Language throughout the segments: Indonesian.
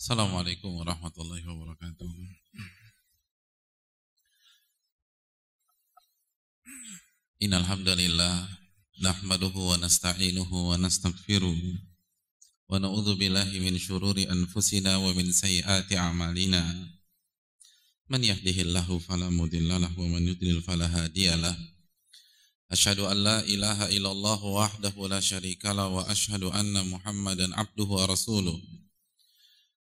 Assalamualaikum warahmatullahi wabarakatuh. Innal hamdalillah nasta'inuhu wa wa na'udzu billahi min shururi anfusina wa min sayyiati a'malina. Man yahdihillahu fala mudhillalah wa man yudlil fala hadiyalah. Asyhadu ilaha illallah wahdahu la syarikalah wa asyhadu anna Muhammadan abduhu wa rasuluh.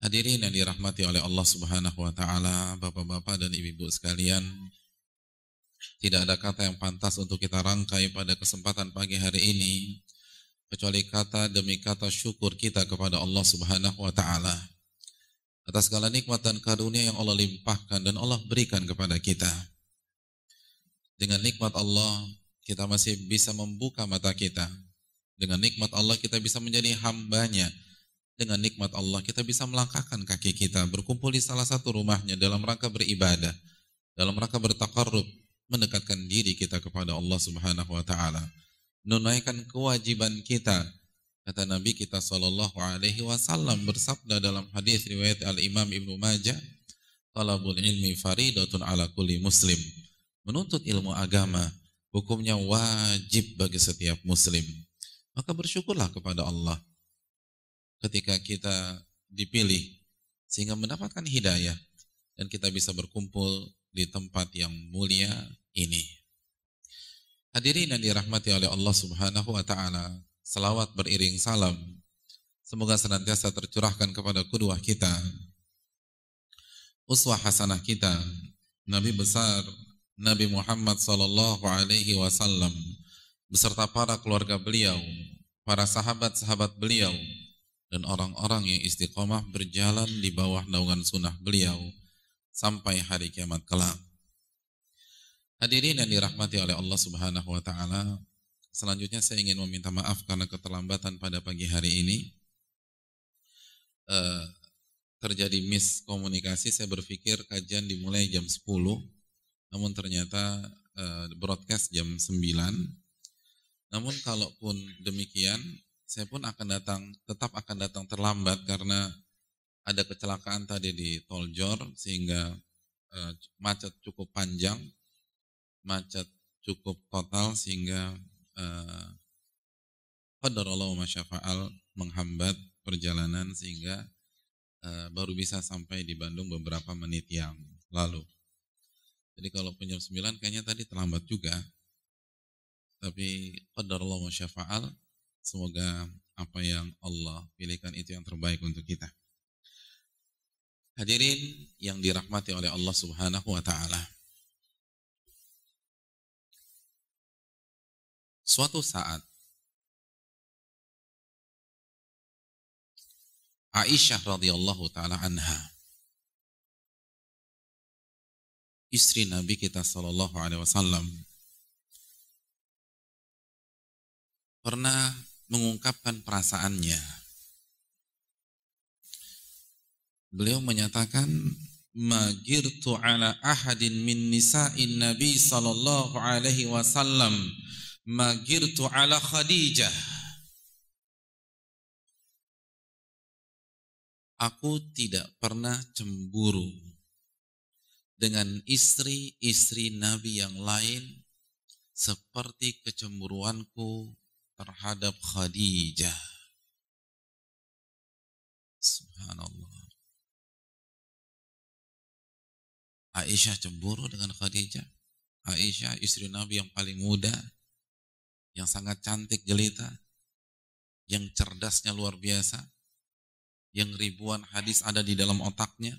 Hadirin yang dirahmati oleh Allah Subhanahu wa taala, Bapak-bapak dan Ibu-ibu sekalian, tidak ada kata yang pantas untuk kita rangkai pada kesempatan pagi hari ini kecuali kata demi kata syukur kita kepada Allah Subhanahu wa taala atas segala nikmat dan karunia yang Allah limpahkan dan Allah berikan kepada kita. Dengan nikmat Allah kita masih bisa membuka mata kita. Dengan nikmat Allah kita bisa menjadi hambanya dengan nikmat Allah kita bisa melangkahkan kaki kita berkumpul di salah satu rumahnya dalam rangka beribadah, dalam rangka bertakarrub, mendekatkan diri kita kepada Allah Subhanahu wa taala. Menunaikan kewajiban kita. Kata Nabi kita sallallahu alaihi wasallam bersabda dalam hadis riwayat Al-Imam Ibnu Majah, "Talabul ilmi faridatun ala kulli muslim." Menuntut ilmu agama hukumnya wajib bagi setiap muslim. Maka bersyukurlah kepada Allah ketika kita dipilih sehingga mendapatkan hidayah dan kita bisa berkumpul di tempat yang mulia ini. Hadirin yang dirahmati oleh Allah Subhanahu wa taala, selawat beriring salam semoga senantiasa tercurahkan kepada kedua kita. Uswah hasanah kita, Nabi besar Nabi Muhammad sallallahu alaihi wasallam beserta para keluarga beliau, para sahabat-sahabat beliau, dan orang-orang yang istiqomah berjalan di bawah naungan sunnah beliau sampai hari kiamat kelak. Hadirin yang dirahmati oleh Allah Subhanahu wa taala, selanjutnya saya ingin meminta maaf karena keterlambatan pada pagi hari ini. Uh, terjadi miskomunikasi, saya berpikir kajian dimulai jam 10, namun ternyata uh, broadcast jam 9. Namun kalaupun demikian, saya pun akan datang, tetap akan datang terlambat karena ada kecelakaan tadi di Tol Jor sehingga uh, macet cukup panjang, macet cukup total sehingga uh, Allah masyafa'al menghambat perjalanan sehingga uh, baru bisa sampai di Bandung beberapa menit yang lalu. Jadi kalau jam 9 kayaknya tadi terlambat juga. Tapi Allah masyafa'al Semoga apa yang Allah pilihkan itu yang terbaik untuk kita. Hadirin yang dirahmati oleh Allah Subhanahu wa taala. Suatu saat Aisyah radhiyallahu taala anha istri Nabi kita sallallahu alaihi wasallam pernah mengungkapkan perasaannya. Beliau menyatakan magirtu ala ahadin min nisa'in nabi sallallahu alaihi wasallam magirtu ala khadijah Aku tidak pernah cemburu dengan istri-istri Nabi yang lain seperti kecemburuanku terhadap Khadijah. Subhanallah. Aisyah cemburu dengan Khadijah. Aisyah istri Nabi yang paling muda, yang sangat cantik jelita, yang cerdasnya luar biasa, yang ribuan hadis ada di dalam otaknya.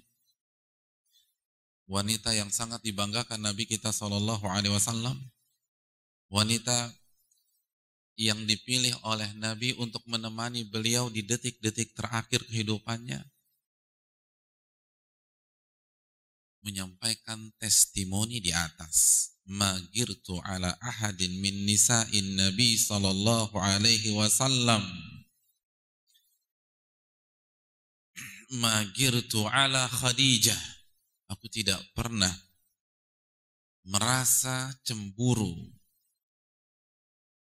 Wanita yang sangat dibanggakan Nabi kita Shallallahu Alaihi Wasallam. Wanita yang dipilih oleh Nabi untuk menemani beliau di detik-detik terakhir kehidupannya menyampaikan testimoni di atas. Magirtu ala ahadin min nisa'in Nabi sallallahu alaihi wasallam. Magirtu ala Khadijah. Aku tidak pernah merasa cemburu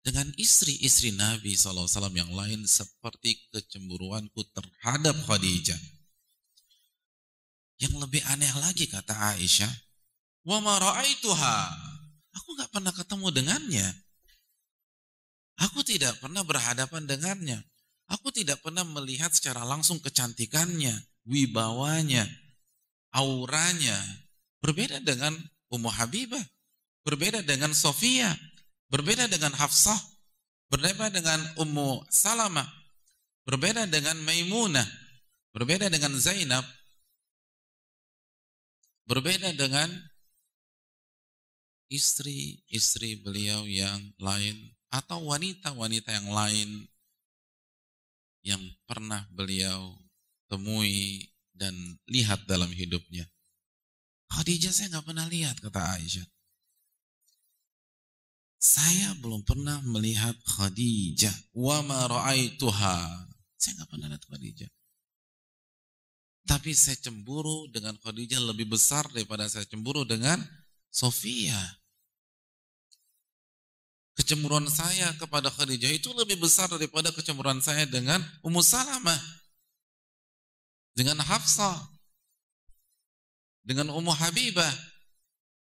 dengan istri-istri Nabi SAW yang lain seperti kecemburuanku terhadap Khadijah. Yang lebih aneh lagi kata Aisyah, "Wa ma ra'aituha." Aku nggak pernah ketemu dengannya. Aku tidak pernah berhadapan dengannya. Aku tidak pernah melihat secara langsung kecantikannya, wibawanya, auranya. Berbeda dengan Ummu Habibah, berbeda dengan Sofia, berbeda dengan Hafsah, berbeda dengan Ummu Salamah, berbeda dengan Maimunah, berbeda dengan Zainab, Berbeda dengan istri-istri beliau yang lain atau wanita-wanita yang lain yang pernah beliau temui dan lihat dalam hidupnya. Khadijah saya nggak pernah lihat kata Aisyah. Saya belum pernah melihat Khadijah. Wa ma ra'aituha. Saya nggak pernah lihat Khadijah. Tapi saya cemburu dengan Khadijah lebih besar daripada saya cemburu dengan Sofia. Kecemburuan saya kepada Khadijah itu lebih besar daripada kecemburuan saya dengan Ummu Salamah. Dengan Hafsah. Dengan Ummu Habibah.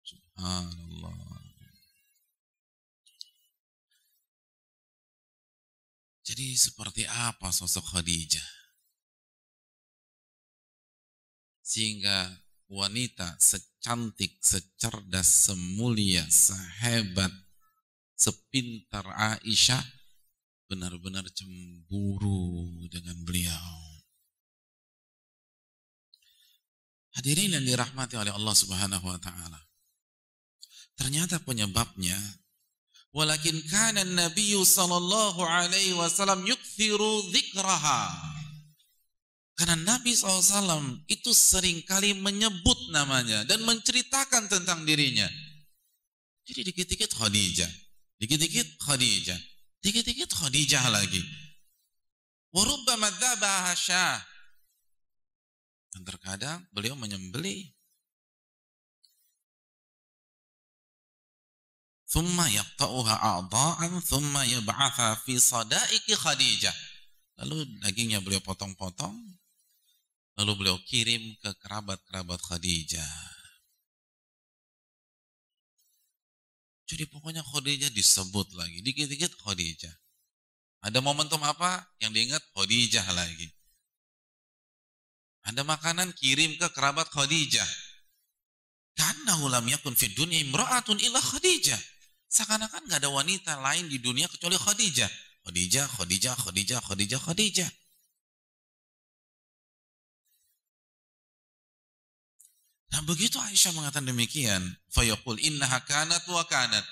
Subhanallah. Jadi seperti apa sosok Khadijah? Sehingga wanita secantik, secerdas, semulia, sehebat, sepintar Aisyah benar-benar cemburu dengan beliau. Hadirin yang dirahmati oleh Allah Subhanahu wa taala. Ternyata penyebabnya walakin kana Nabi sallallahu alaihi wasallam yukthiru dzikraha karena Nabi SAW itu sering kali menyebut namanya dan menceritakan tentang dirinya. Jadi dikit-dikit Khadijah, dikit-dikit Khadijah, dikit-dikit Khadijah lagi. Warubbama syah. Dan terkadang beliau menyembeli. Thumma yaqta'uha a'dha'an thumma yab'atha fi sadaiki Khadijah. Lalu dagingnya beliau potong-potong, Lalu beliau kirim ke kerabat-kerabat Khadijah. Jadi pokoknya Khadijah disebut lagi, dikit-dikit Khadijah. Ada momentum apa yang diingat Khadijah lagi. Ada makanan kirim ke kerabat Khadijah. Karena lam yakun fid imra'atun illa Khadijah. Seakan-akan gak ada wanita lain di dunia kecuali Khadijah. Khadijah, Khadijah, Khadijah, Khadijah, Khadijah. Nah begitu Aisyah mengatakan demikian, fayaqul innaha kanat wa kanat.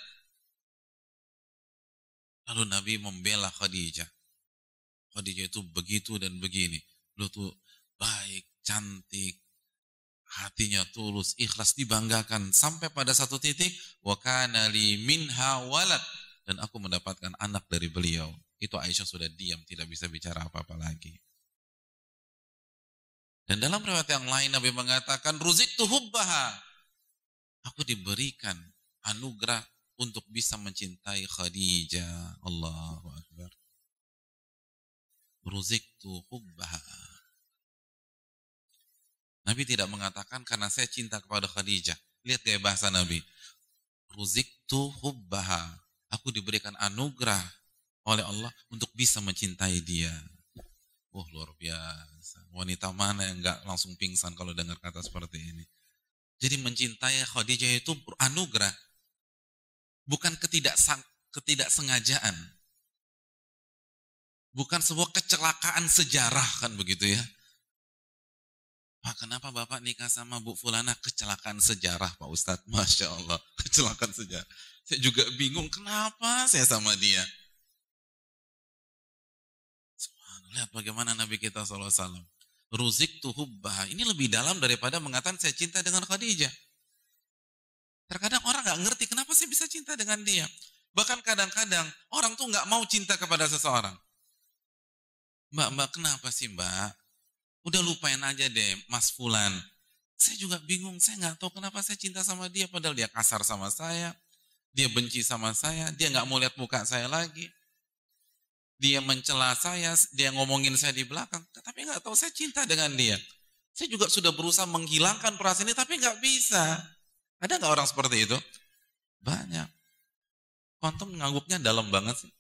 Lalu Nabi membela Khadijah. Khadijah itu begitu dan begini. Lu tuh baik, cantik, hatinya tulus, ikhlas, dibanggakan. Sampai pada satu titik, wa kana li minha walad. Dan aku mendapatkan anak dari beliau. Itu Aisyah sudah diam, tidak bisa bicara apa-apa lagi. Dan dalam riwayat yang lain Nabi mengatakan ruzik tuhubbaha. Aku diberikan anugerah untuk bisa mencintai Khadijah. Allahu Akbar. Ruzik tuhubbaha. Nabi tidak mengatakan karena saya cinta kepada Khadijah. Lihat gaya bahasa Nabi. Ruzik tuhubbaha. Aku diberikan anugerah oleh Allah untuk bisa mencintai dia. Oh luar biasa. Wanita mana yang nggak langsung pingsan kalau dengar kata seperti ini? Jadi mencintai Khadijah itu anugerah. Bukan ketidaksang, ketidaksengajaan. Bukan sebuah kecelakaan sejarah kan begitu ya. Pak kenapa Bapak nikah sama Bu Fulana kecelakaan sejarah Pak Ustadz? Masya Allah, kecelakaan sejarah. Saya juga bingung kenapa saya sama dia. Lihat bagaimana Nabi kita SAW. Ruzik tuhubbah. Ini lebih dalam daripada mengatakan saya cinta dengan Khadijah. Terkadang orang nggak ngerti kenapa saya bisa cinta dengan dia. Bahkan kadang-kadang orang tuh nggak mau cinta kepada seseorang. Mbak, mbak kenapa sih mbak? Udah lupain aja deh Mas Fulan. Saya juga bingung, saya nggak tahu kenapa saya cinta sama dia. Padahal dia kasar sama saya. Dia benci sama saya. Dia nggak mau lihat muka saya lagi dia mencela saya, dia ngomongin saya di belakang, tapi nggak tahu saya cinta dengan dia. Saya juga sudah berusaha menghilangkan perasaan ini, tapi nggak bisa. Ada nggak orang seperti itu? Banyak. Kontum nganggupnya dalam banget sih.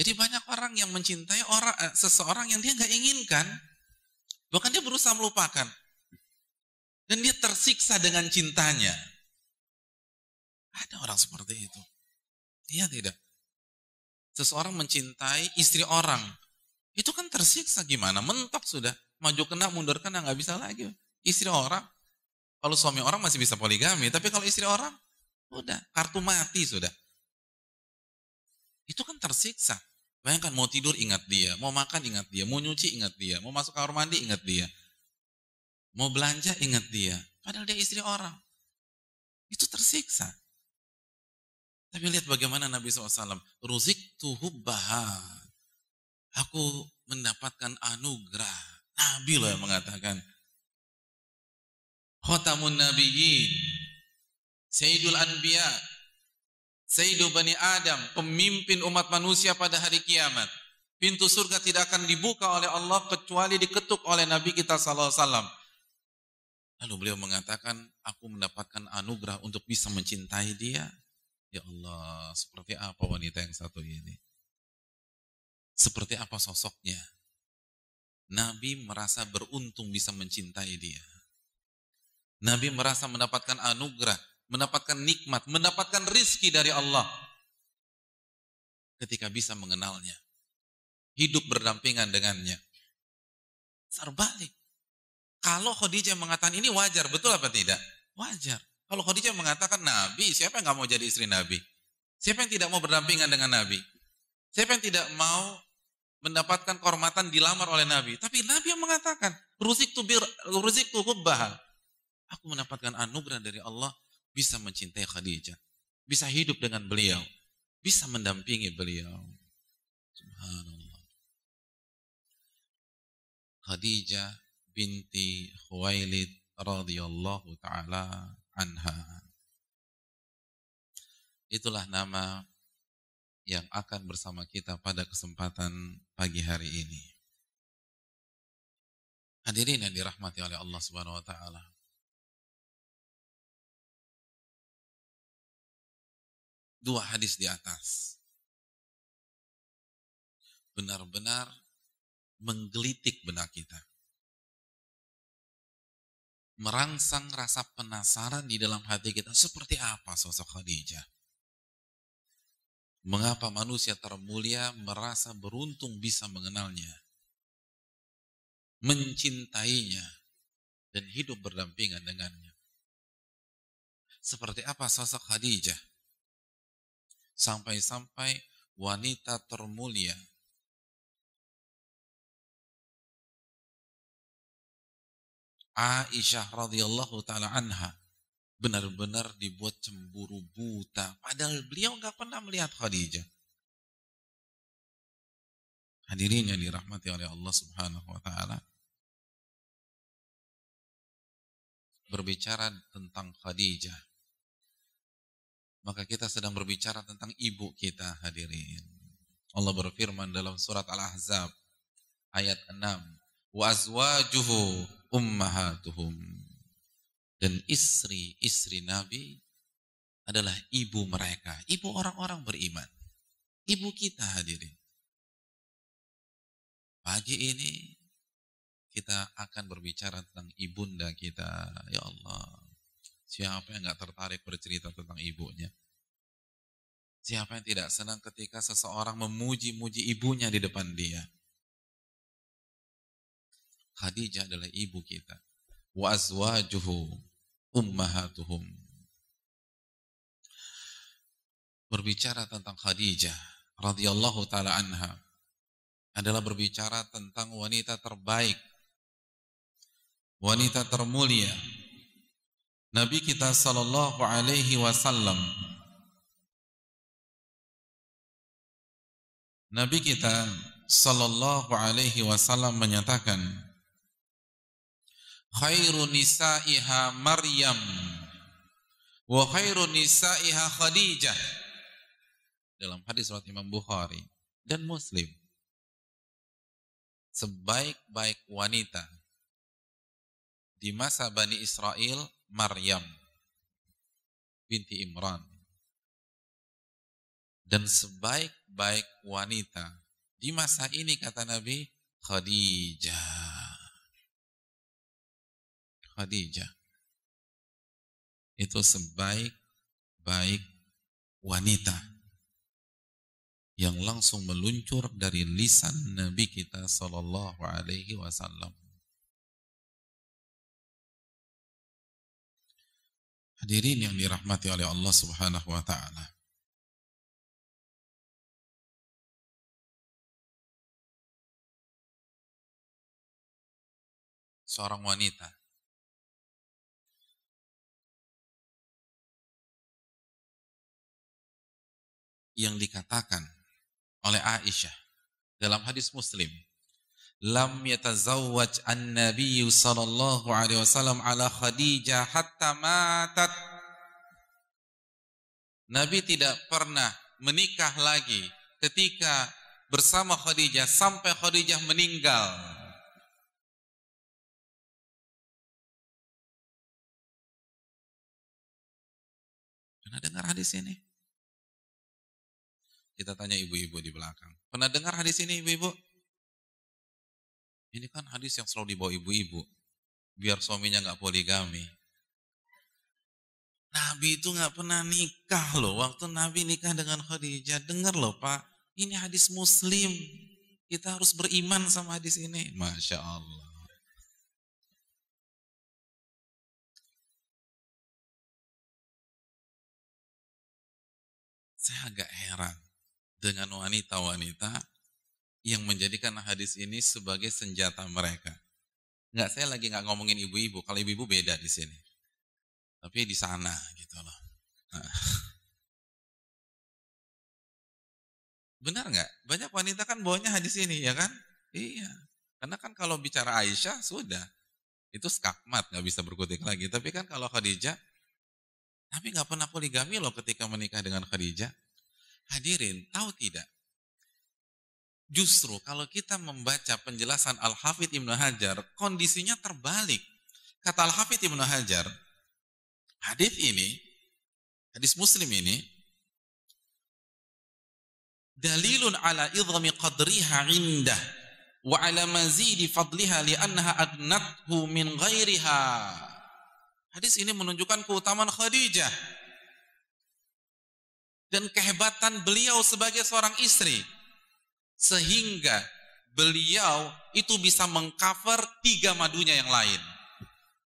Jadi banyak orang yang mencintai orang eh, seseorang yang dia nggak inginkan, bahkan dia berusaha melupakan. Dan dia tersiksa dengan cintanya. Ada orang seperti itu. Iya tidak? Seseorang mencintai istri orang. Itu kan tersiksa gimana? Mentok sudah. Maju kena, mundur kena, nggak bisa lagi. Istri orang. Kalau suami orang masih bisa poligami. Tapi kalau istri orang, udah. Kartu mati sudah. Itu kan tersiksa. Bayangkan mau tidur ingat dia, mau makan ingat dia, mau nyuci ingat dia, mau masuk kamar mandi ingat dia. Mau belanja ingat dia. Padahal dia istri orang. Itu tersiksa. Tapi lihat bagaimana Nabi SAW. Ruzik tuhubbaha. Aku mendapatkan anugerah. Nabi loh yang mengatakan. Khotamun Nabiyyin. Sayyidul Anbiya. Sayyidu Bani Adam. Pemimpin umat manusia pada hari kiamat. Pintu surga tidak akan dibuka oleh Allah kecuali diketuk oleh Nabi kita sallallahu. Lalu beliau mengatakan, aku mendapatkan anugerah untuk bisa mencintai dia. Ya Allah, seperti apa wanita yang satu ini? Seperti apa sosoknya? Nabi merasa beruntung bisa mencintai dia. Nabi merasa mendapatkan anugerah, mendapatkan nikmat, mendapatkan rizki dari Allah. Ketika bisa mengenalnya. Hidup berdampingan dengannya. Terbalik. Kalau Khadijah mengatakan ini wajar, betul apa tidak? Wajar. Kalau Khadijah mengatakan Nabi, siapa yang nggak mau jadi istri Nabi? Siapa yang tidak mau berdampingan dengan Nabi? Siapa yang tidak mau mendapatkan kehormatan dilamar oleh Nabi? Tapi Nabi yang mengatakan, ruzik tu bir, ruzik tu. Aku mendapatkan anugerah dari Allah bisa mencintai Khadijah, bisa hidup dengan beliau, bisa mendampingi beliau. Subhanallah. Khadijah binti Khuwailid radhiyallahu taala anha. Itulah nama yang akan bersama kita pada kesempatan pagi hari ini. Hadirin yang dirahmati oleh Allah Subhanahu wa taala. Dua hadis di atas. Benar-benar menggelitik benak kita merangsang rasa penasaran di dalam hati kita seperti apa sosok Khadijah. Mengapa manusia termulia merasa beruntung bisa mengenalnya, mencintainya, dan hidup berdampingan dengannya. Seperti apa sosok Khadijah? Sampai-sampai wanita termulia Aisyah radhiyallahu taala anha benar-benar dibuat cemburu buta padahal beliau nggak pernah melihat Khadijah. Hadirin yang dirahmati oleh Allah Subhanahu wa taala. Berbicara tentang Khadijah. Maka kita sedang berbicara tentang ibu kita hadirin. Allah berfirman dalam surat Al-Ahzab ayat 6, "Wa azwajuhu ummahatuhum. Dan istri-istri Nabi adalah ibu mereka, ibu orang-orang beriman. ibu kita hadirin. Pagi ini kita akan berbicara tentang ibunda kita. Ya Allah, siapa yang gak tertarik bercerita tentang ibunya? Siapa yang tidak senang ketika seseorang memuji-muji ibunya di depan dia? Khadijah adalah ibu kita. Wa azwajuhu ummahatuhum. Berbicara tentang Khadijah radhiyallahu taala anha adalah berbicara tentang wanita terbaik, wanita termulia. Nabi kita sallallahu alaihi wasallam. Nabi kita sallallahu alaihi wasallam menyatakan khairu nisaiha Maryam wa khairu nisaiha Khadijah. Dalam hadis riwayat Imam Bukhari dan Muslim. Sebaik-baik wanita di masa Bani Israel Maryam binti Imran. Dan sebaik-baik wanita di masa ini kata Nabi Khadijah. Khadijah. Itu sebaik-baik wanita yang langsung meluncur dari lisan Nabi kita Sallallahu Alaihi Wasallam. Hadirin yang dirahmati oleh Allah Subhanahu Wa Taala. Seorang wanita yang dikatakan oleh Aisyah dalam hadis Muslim. Lam yatazawwaj an-nabiy sallallahu alaihi wasallam ala Khadijah hatta matat. Nabi tidak pernah menikah lagi ketika bersama Khadijah sampai Khadijah meninggal. Pernah dengar hadis ini? Kita tanya ibu-ibu di belakang. Pernah dengar hadis ini ibu-ibu? Ini kan hadis yang selalu dibawa ibu-ibu. Biar suaminya nggak poligami. Nabi itu nggak pernah nikah loh. Waktu Nabi nikah dengan Khadijah, dengar loh Pak. Ini hadis Muslim. Kita harus beriman sama hadis ini. Masya Allah. Saya agak heran dengan wanita-wanita yang menjadikan hadis ini sebagai senjata mereka. Enggak, saya lagi nggak ngomongin ibu-ibu. Kalau ibu-ibu beda di sini. Tapi di sana gitu loh. Nah. Benar nggak? Banyak wanita kan bawanya hadis ini ya kan? Iya. Karena kan kalau bicara Aisyah sudah itu skakmat nggak bisa berkutik lagi. Tapi kan kalau Khadijah, tapi nggak pernah poligami loh ketika menikah dengan Khadijah. Hadirin, tahu tidak? Justru kalau kita membaca penjelasan Al-Hafidh Ibnu Hajar, kondisinya terbalik. Kata Al-Hafidh Ibnu Hajar, hadis ini, hadis muslim ini, dalilun ala idhami qadriha indah wa ala mazidi fadliha li'annaha agnathu min ghairiha. Hadis ini menunjukkan keutamaan Khadijah dan kehebatan beliau sebagai seorang istri sehingga beliau itu bisa mengcover tiga madunya yang lain.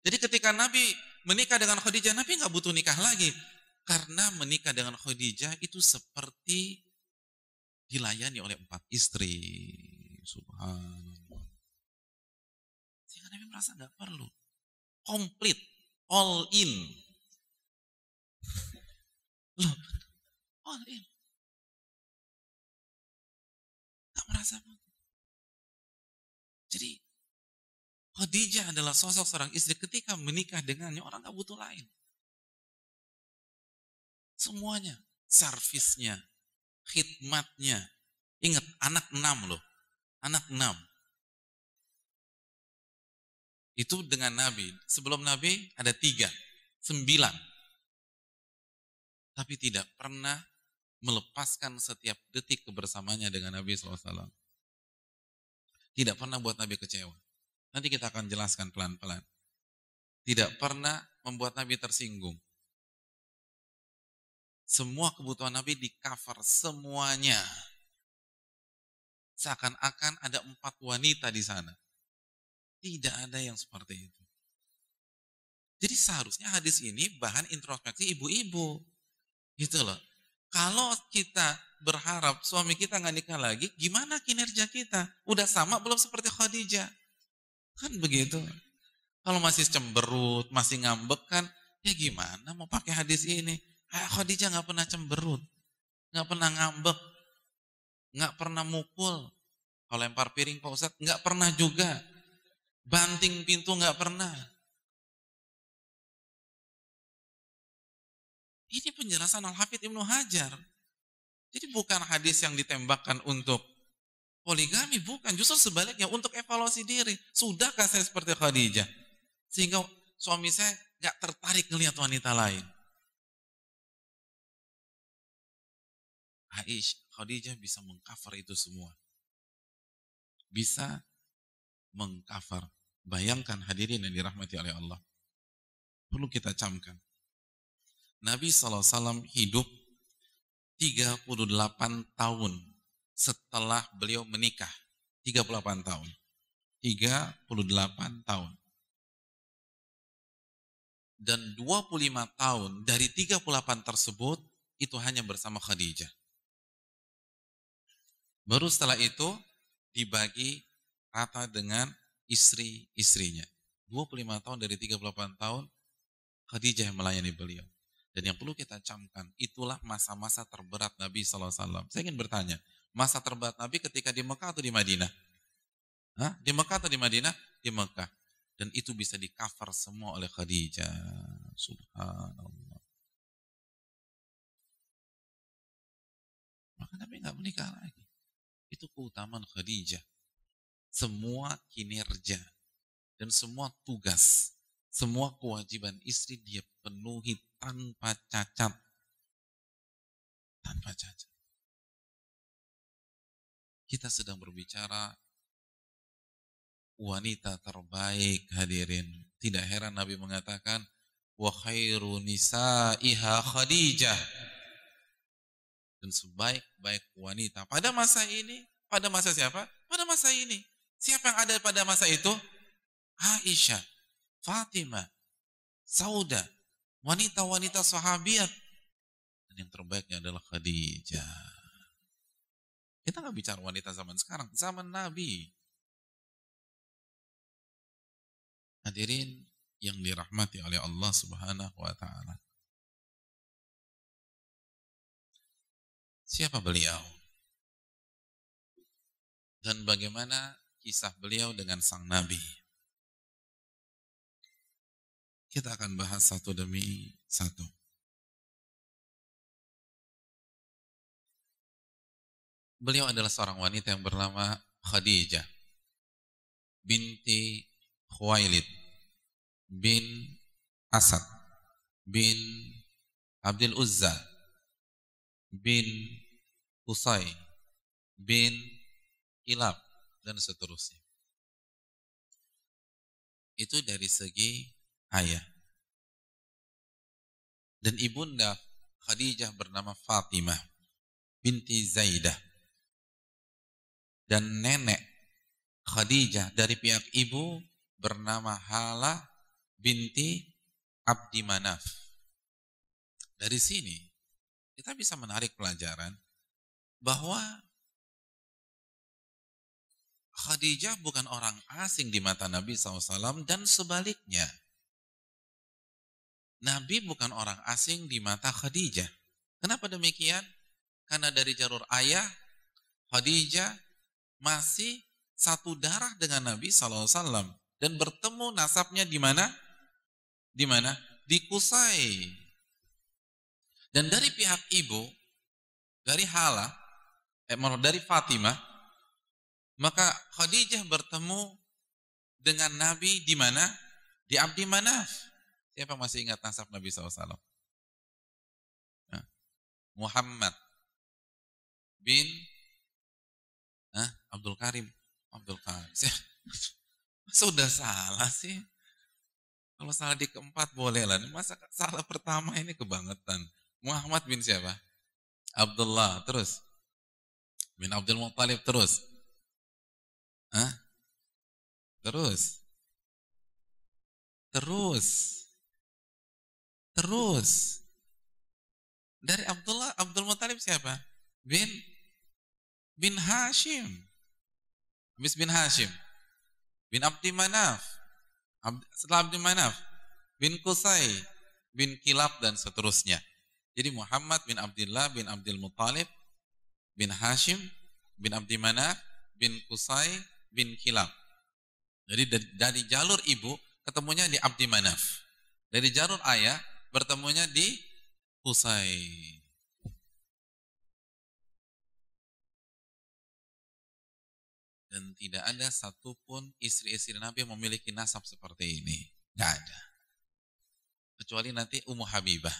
Jadi ketika Nabi menikah dengan Khadijah, Nabi nggak butuh nikah lagi karena menikah dengan Khadijah itu seperti dilayani oleh empat istri. Subhanallah. Sehingga Nabi merasa nggak perlu. Komplit, all in. Loh, all in. Merasa Jadi Khadijah adalah sosok seorang istri ketika menikah dengannya orang gak butuh lain. Semuanya, servisnya, khidmatnya. Ingat, anak enam loh. Anak enam. Itu dengan Nabi. Sebelum Nabi ada tiga. Sembilan. Tapi tidak pernah melepaskan setiap detik kebersamanya dengan Nabi SAW. Tidak pernah buat Nabi kecewa. Nanti kita akan jelaskan pelan-pelan. Tidak pernah membuat Nabi tersinggung. Semua kebutuhan Nabi di cover semuanya. Seakan-akan ada empat wanita di sana. Tidak ada yang seperti itu. Jadi seharusnya hadis ini bahan introspeksi ibu-ibu. Gitu loh. Kalau kita berharap suami kita nggak nikah lagi, gimana kinerja kita? Udah sama belum seperti Khadijah? Kan begitu. Kalau masih cemberut, masih ngambek kan, ya gimana mau pakai hadis ini? Eh, Khadijah nggak pernah cemberut, nggak pernah ngambek, nggak pernah mukul. Kalau lempar piring Pak Ustadz, nggak pernah juga. Banting pintu nggak pernah. Ini penjelasan Al-Hafidh Ibnu Hajar. Jadi bukan hadis yang ditembakkan untuk poligami, bukan. Justru sebaliknya untuk evaluasi diri. Sudahkah saya seperti Khadijah? Sehingga suami saya nggak tertarik melihat wanita lain. Aisyah, Khadijah bisa mengcover itu semua. Bisa mengcover. Bayangkan hadirin yang dirahmati oleh Allah. Perlu kita camkan. Nabi SAW hidup 38 tahun setelah beliau menikah. 38 tahun. 38 tahun dan 25 tahun dari 38 tersebut itu hanya bersama Khadijah. Baru setelah itu dibagi rata dengan istri-istrinya. 25 tahun dari 38 tahun Khadijah melayani beliau. Dan yang perlu kita camkan, itulah masa-masa terberat Nabi SAW. Saya ingin bertanya, masa terberat Nabi ketika di Mekah atau di Madinah? Hah? Di Mekah atau di Madinah? Di Mekah. Dan itu bisa di cover semua oleh Khadijah. Subhanallah. Maka Nabi nggak menikah lagi. Itu keutamaan Khadijah. Semua kinerja dan semua tugas, semua kewajiban istri dia penuhi tanpa cacat. Tanpa cacat. Kita sedang berbicara wanita terbaik hadirin. Tidak heran Nabi mengatakan wa khairu nisaiha Khadijah. Dan sebaik-baik wanita pada masa ini, pada masa siapa? Pada masa ini. Siapa yang ada pada masa itu? Aisyah, Fatimah, Sauda, wanita-wanita sahabiat. Dan yang terbaiknya adalah Khadijah. Kita nggak bicara wanita zaman sekarang, zaman Nabi. Hadirin yang dirahmati oleh Allah Subhanahu wa taala. Siapa beliau? Dan bagaimana kisah beliau dengan sang nabi? Kita akan bahas satu demi satu. Beliau adalah seorang wanita yang bernama Khadijah binti Khuwailid bin Asad bin Abdul Uzza bin Usai bin Ilab dan seterusnya. Itu dari segi ayah. Dan ibunda Khadijah bernama Fatimah binti Zaidah. Dan nenek Khadijah dari pihak ibu bernama Hala binti Abdi Manaf. Dari sini kita bisa menarik pelajaran bahwa Khadijah bukan orang asing di mata Nabi SAW dan sebaliknya. Nabi bukan orang asing di mata Khadijah. Kenapa demikian? Karena dari jalur ayah, Khadijah masih satu darah dengan Nabi SAW dan bertemu nasabnya di mana? Di mana? Di Kusai. Dan dari pihak ibu, dari Hala, eh, dari Fatimah, maka Khadijah bertemu dengan Nabi di mana? Di Abdi Manaf. Siapa masih ingat nasab Nabi SAW? Nah, Muhammad bin Hah? Abdul Karim. Abdul Karim. Sudah salah sih. Kalau salah di keempat boleh lah. Masa salah pertama ini kebangetan. Muhammad bin siapa? Abdullah. Terus? Bin Abdul Muttalib. Terus? Hah? Terus? Terus? Terus? Dari Abdullah, Abdul Muttalib siapa? Bin bin Hashim. Habis bin Hashim. Bin Abdi Manaf setelah Abdul Manaf bin Qusay bin Kilab dan seterusnya. Jadi Muhammad bin Abdullah bin Abdul Muttalib bin Hashim bin Abdi Manaf bin Qusay bin Kilab. Jadi dari jalur ibu ketemunya di Abdi Manaf. Dari jalur ayah bertemunya di Qusay. dan tidak ada satupun istri-istri Nabi yang memiliki nasab seperti ini. Tidak ada. Kecuali nanti Ummu Habibah.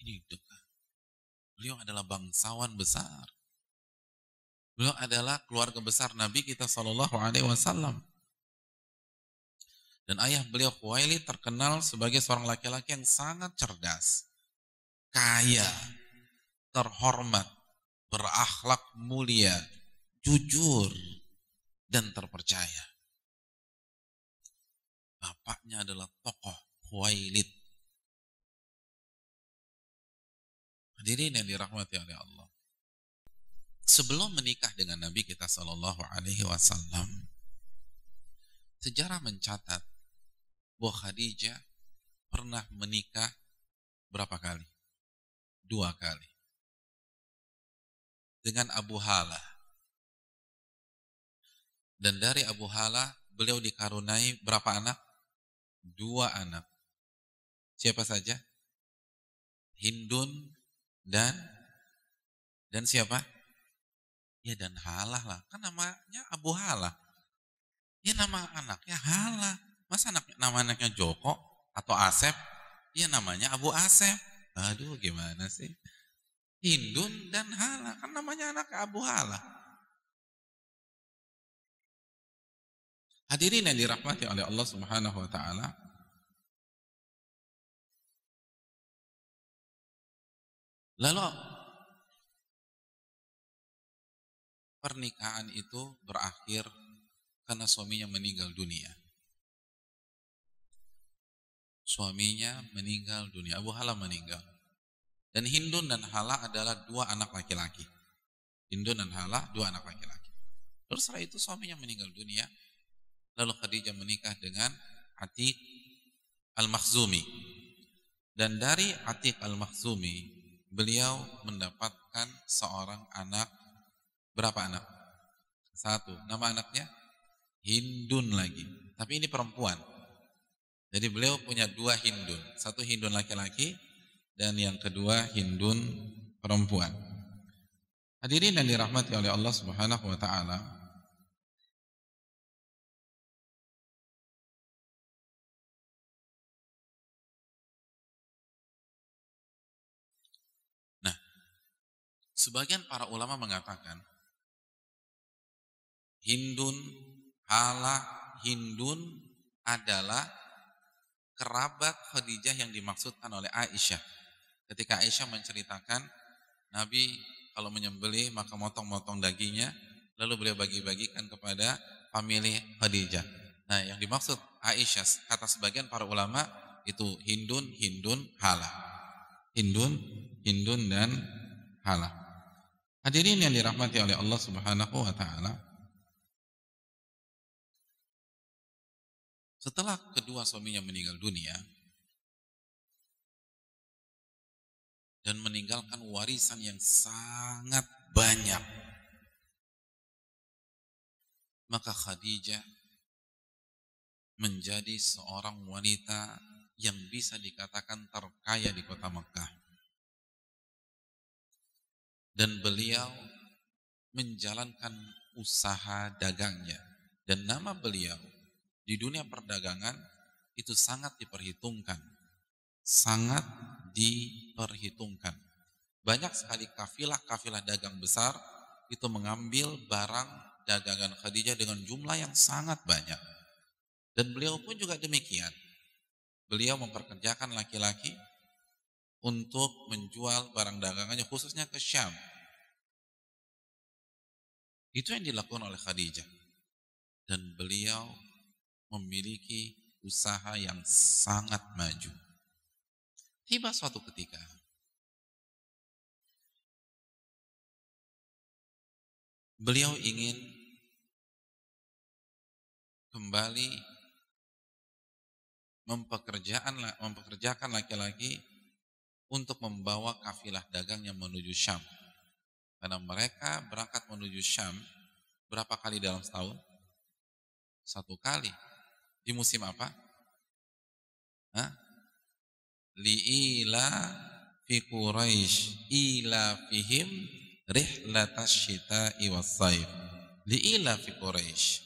Ini dekat. Beliau adalah bangsawan besar. Beliau adalah keluarga besar Nabi kita Shallallahu Alaihi Wasallam. Dan ayah beliau Khuwaili terkenal sebagai seorang laki-laki yang sangat cerdas, kaya, terhormat, berakhlak mulia, jujur, dan terpercaya. Bapaknya adalah tokoh Huwailid. Hadirin yang dirahmati oleh Allah. Sebelum menikah dengan Nabi kita Shallallahu Alaihi Wasallam, sejarah mencatat bahwa Khadijah pernah menikah berapa kali? Dua kali dengan Abu Hala. Dan dari Abu Hala beliau dikarunai berapa anak? Dua anak. Siapa saja? Hindun dan dan siapa? Ya dan Halah lah. Kan namanya Abu Halah. Ya nama anaknya Halah. Masa anak, nama anaknya Joko atau Asep? Ya namanya Abu Asep. Aduh gimana sih? Hindun dan Hala. Kan namanya anak Abu Hala. Hadirin yang dirahmati oleh Allah Subhanahu wa taala. Lalu pernikahan itu berakhir karena suaminya meninggal dunia. Suaminya meninggal dunia, Abu Hala meninggal. Dan Hindun dan Hala adalah dua anak laki-laki. Hindun dan Hala dua anak laki-laki. Terus setelah itu suaminya meninggal dunia. Lalu Khadijah menikah dengan Atik Al-Makhzumi. Dan dari Atik Al-Makhzumi, beliau mendapatkan seorang anak, berapa anak? Satu. Nama anaknya? Hindun lagi. Tapi ini perempuan. Jadi beliau punya dua Hindun. Satu Hindun laki-laki, dan yang kedua Hindun perempuan. Hadirin yang dirahmati oleh Allah Subhanahu wa taala. Nah, sebagian para ulama mengatakan Hindun, Hala, Hindun adalah kerabat Khadijah yang dimaksudkan oleh Aisyah Ketika Aisyah menceritakan Nabi kalau menyembelih maka motong-motong dagingnya lalu beliau bagi-bagikan kepada famili Khadijah. Nah, yang dimaksud Aisyah kata sebagian para ulama itu Hindun, Hindun, Hala. Hindun, Hindun dan Hala. Hadirin yang dirahmati oleh Allah Subhanahu wa taala. Setelah kedua suaminya meninggal dunia, dan meninggalkan warisan yang sangat banyak. Maka Khadijah menjadi seorang wanita yang bisa dikatakan terkaya di kota Mekah. Dan beliau menjalankan usaha dagangnya. Dan nama beliau di dunia perdagangan itu sangat diperhitungkan. Sangat diperhitungkan. Banyak sekali kafilah-kafilah dagang besar itu mengambil barang dagangan Khadijah dengan jumlah yang sangat banyak. Dan beliau pun juga demikian. Beliau memperkerjakan laki-laki untuk menjual barang dagangannya khususnya ke Syam. Itu yang dilakukan oleh Khadijah. Dan beliau memiliki usaha yang sangat maju. Tiba suatu ketika beliau ingin kembali mempekerjaan mempekerjakan laki-laki untuk membawa kafilah dagangnya menuju Syam. Karena mereka berangkat menuju Syam berapa kali dalam setahun? Satu kali. Di musim apa? Hah? Li'ila fi Quraisy ila fihim rihlatas syita'i was-saif. Li'ila fi Quraisy.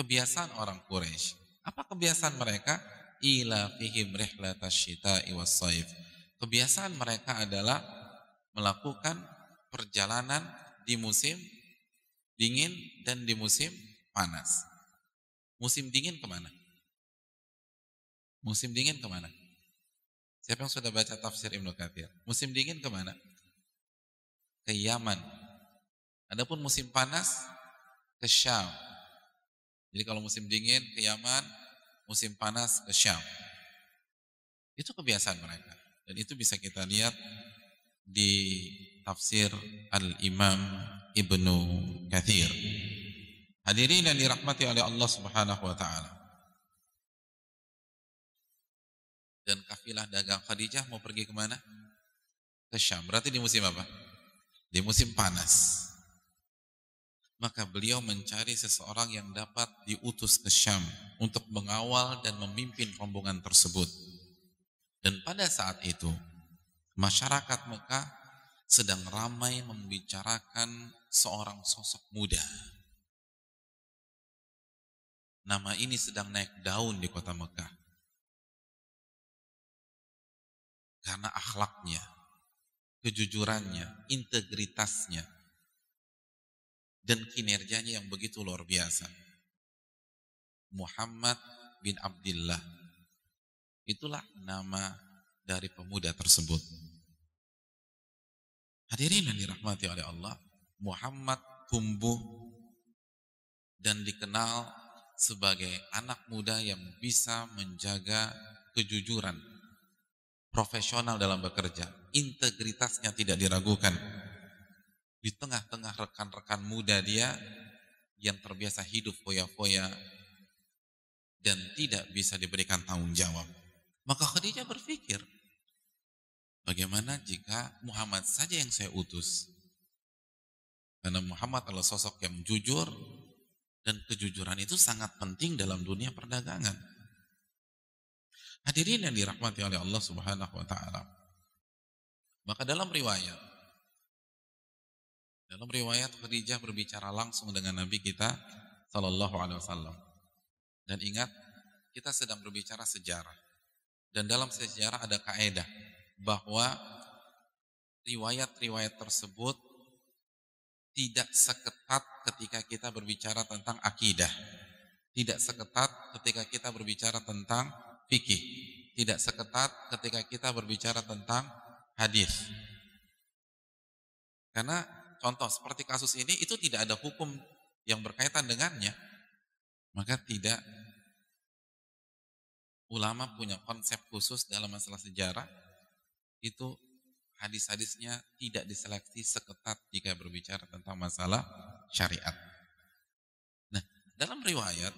Kebiasaan orang Quraisy. Apa kebiasaan mereka? Ila fihim rihlatas syita'i was-saif. Kebiasaan mereka adalah melakukan perjalanan di musim dingin dan di musim panas. Musim dingin ke mana? Musim dingin ke mana? Siapa yang sudah baca tafsir Ibnu Katsir? Musim dingin ke mana? Ke Yaman. Adapun musim panas ke Syam. Jadi kalau musim dingin ke Yaman, musim panas ke Syam. Itu kebiasaan mereka. Dan itu bisa kita lihat di tafsir Al-Imam Ibnu Kathir. Hadirin yang dirahmati oleh Allah Subhanahu wa taala. Dan kafilah dagang Khadijah mau pergi ke mana? Ke Syam. Berarti di musim apa? Di musim panas. Maka beliau mencari seseorang yang dapat diutus ke Syam untuk mengawal dan memimpin rombongan tersebut. Dan pada saat itu, masyarakat Mekah sedang ramai membicarakan seorang sosok muda Nama ini sedang naik daun di kota Mekah. Karena akhlaknya, kejujurannya, integritasnya, dan kinerjanya yang begitu luar biasa. Muhammad bin Abdullah. Itulah nama dari pemuda tersebut. Hadirin yang dirahmati oleh Allah, Muhammad tumbuh dan dikenal sebagai anak muda yang bisa menjaga kejujuran, profesional dalam bekerja, integritasnya tidak diragukan. Di tengah-tengah rekan-rekan muda dia yang terbiasa hidup foya-foya dan tidak bisa diberikan tanggung jawab. Maka Khadijah berpikir, bagaimana jika Muhammad saja yang saya utus? Karena Muhammad adalah sosok yang jujur, dan kejujuran itu sangat penting dalam dunia perdagangan. Hadirin yang dirahmati oleh Allah Subhanahu wa taala. Maka dalam riwayat dalam riwayat Khadijah berbicara langsung dengan Nabi kita sallallahu alaihi wasallam. Dan ingat, kita sedang berbicara sejarah. Dan dalam sejarah ada kaedah bahwa riwayat-riwayat tersebut tidak seketat ketika kita berbicara tentang akidah. Tidak seketat ketika kita berbicara tentang fikih. Tidak seketat ketika kita berbicara tentang hadis. Karena contoh seperti kasus ini itu tidak ada hukum yang berkaitan dengannya. Maka tidak ulama punya konsep khusus dalam masalah sejarah itu hadis-hadisnya tidak diseleksi seketat jika berbicara tentang masalah syariat. Nah, dalam riwayat,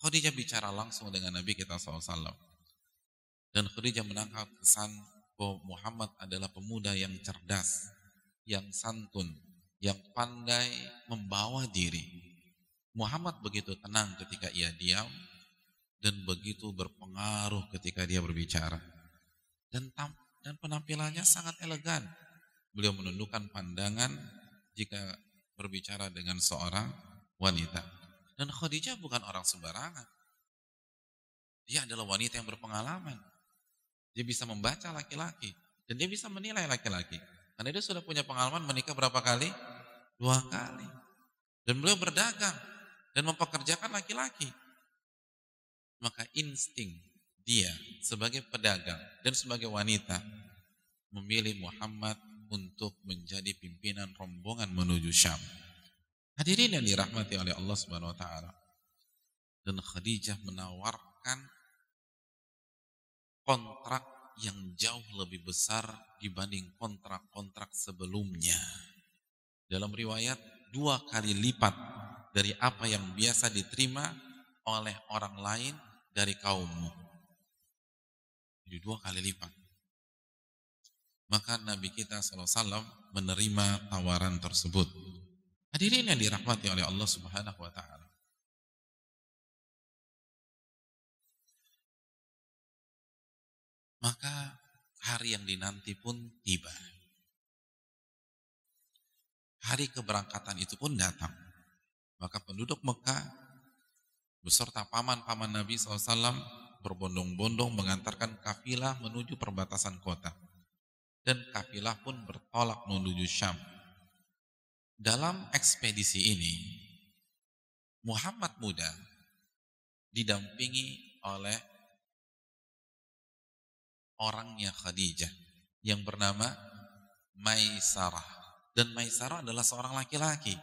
Khadijah bicara langsung dengan Nabi kita SAW. Dan Khadijah menangkap kesan bahwa Muhammad adalah pemuda yang cerdas, yang santun, yang pandai membawa diri. Muhammad begitu tenang ketika ia diam, dan begitu berpengaruh ketika dia berbicara. Dan tampak dan penampilannya sangat elegan. Beliau menundukkan pandangan jika berbicara dengan seorang wanita. Dan Khadijah bukan orang sembarangan. Dia adalah wanita yang berpengalaman. Dia bisa membaca laki-laki. Dan dia bisa menilai laki-laki. Karena dia sudah punya pengalaman menikah berapa kali? Dua kali. Dan beliau berdagang dan mempekerjakan laki-laki. Maka insting dia sebagai pedagang dan sebagai wanita memilih Muhammad untuk menjadi pimpinan rombongan menuju Syam. Hadirin yang dirahmati oleh Allah Subhanahu wa taala. Dan Khadijah menawarkan kontrak yang jauh lebih besar dibanding kontrak-kontrak sebelumnya. Dalam riwayat dua kali lipat dari apa yang biasa diterima oleh orang lain dari kaummu. Jadi dua kali lipat. Maka Nabi kita SAW menerima tawaran tersebut. Hadirin yang dirahmati oleh Allah Subhanahu wa taala. Maka hari yang dinanti pun tiba. Hari keberangkatan itu pun datang. Maka penduduk Mekah beserta paman-paman Nabi SAW berbondong-bondong mengantarkan kafilah menuju perbatasan kota. Dan kafilah pun bertolak menuju Syam. Dalam ekspedisi ini, Muhammad muda didampingi oleh orangnya Khadijah yang bernama Maisarah. Dan Maisarah adalah seorang laki-laki.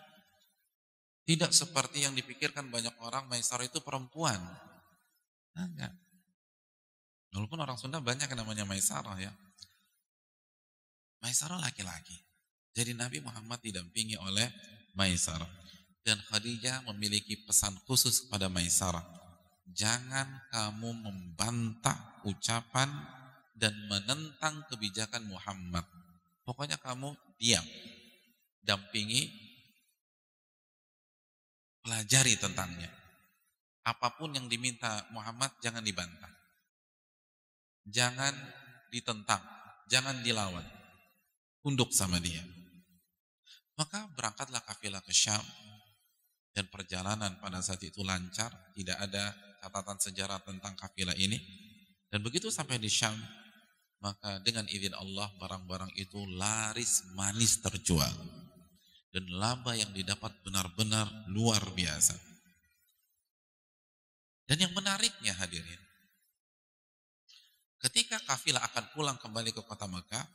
Tidak seperti yang dipikirkan banyak orang Maisarah itu perempuan. Nah, enggak. Walaupun orang Sunda banyak yang namanya Maisarah ya. Maisarah laki-laki. Jadi Nabi Muhammad didampingi oleh Maisarah. Dan Khadijah memiliki pesan khusus kepada Maisarah. Jangan kamu membantah ucapan dan menentang kebijakan Muhammad. Pokoknya kamu diam, dampingi, pelajari tentangnya. Apa pun yang diminta Muhammad jangan dibantah. Jangan ditentang, jangan dilawan. Unduk sama dia. Maka berangkatlah kafilah ke Syam dan perjalanan pada saat itu lancar, tidak ada catatan sejarah tentang kafilah ini. Dan begitu sampai di Syam, maka dengan izin Allah barang-barang itu laris manis terjual dan laba yang didapat benar-benar luar biasa. Dan yang menariknya hadirin, ketika kafilah akan pulang kembali ke kota Mekah,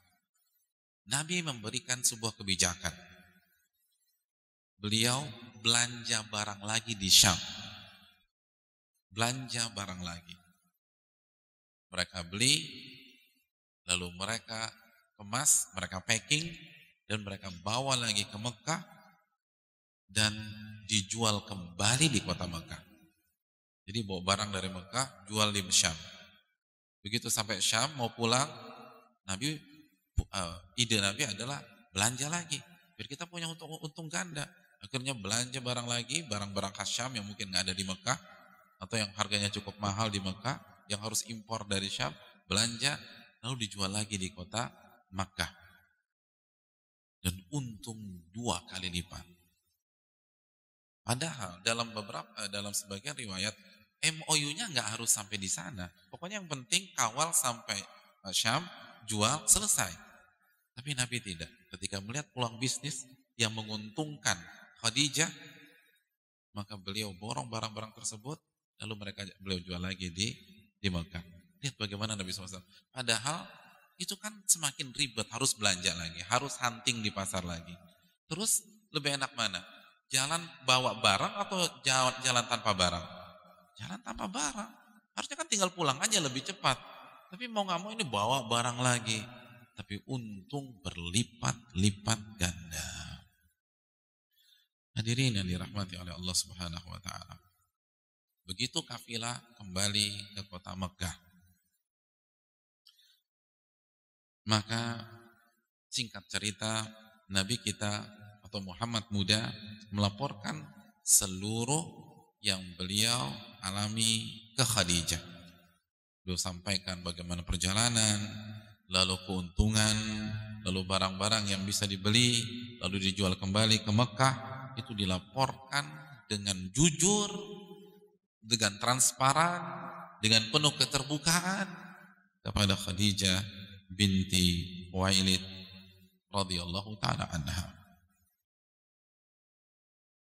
Nabi memberikan sebuah kebijakan. Beliau belanja barang lagi di Syam. Belanja barang lagi. Mereka beli Lalu mereka kemas, mereka packing, dan mereka bawa lagi ke Mekah dan dijual kembali di kota Mekah. Jadi bawa barang dari Mekah, jual di Syam. Begitu sampai Syam mau pulang, Nabi uh, ide Nabi adalah belanja lagi, biar kita punya untung, untung ganda. Akhirnya belanja barang lagi, barang-barang khas Syam yang mungkin nggak ada di Mekah atau yang harganya cukup mahal di Mekah, yang harus impor dari Syam, belanja lalu dijual lagi di kota Makkah. Dan untung dua kali lipat. Padahal dalam beberapa eh, dalam sebagian riwayat MOU-nya nggak harus sampai di sana. Pokoknya yang penting kawal sampai eh, Syam, jual, selesai. Tapi Nabi tidak. Ketika melihat peluang bisnis yang menguntungkan Khadijah, maka beliau borong barang-barang tersebut, lalu mereka beliau jual lagi di di Mekah. Lihat bagaimana Nabi SAW. Padahal itu kan semakin ribet, harus belanja lagi, harus hunting di pasar lagi. Terus lebih enak mana? Jalan bawa barang atau jalan, jalan tanpa barang? Jalan tanpa barang. Harusnya kan tinggal pulang aja lebih cepat. Tapi mau nggak mau ini bawa barang lagi. Tapi untung berlipat-lipat ganda. Hadirin yang dirahmati oleh Allah Subhanahu wa taala. Begitu kafilah kembali ke kota Mekah. Maka singkat cerita Nabi kita atau Muhammad muda melaporkan seluruh yang beliau alami ke Khadijah. Beliau sampaikan bagaimana perjalanan, lalu keuntungan, lalu barang-barang yang bisa dibeli, lalu dijual kembali ke Mekah, itu dilaporkan dengan jujur, dengan transparan, dengan penuh keterbukaan kepada Khadijah binti Wailid radhiyallahu taala anha.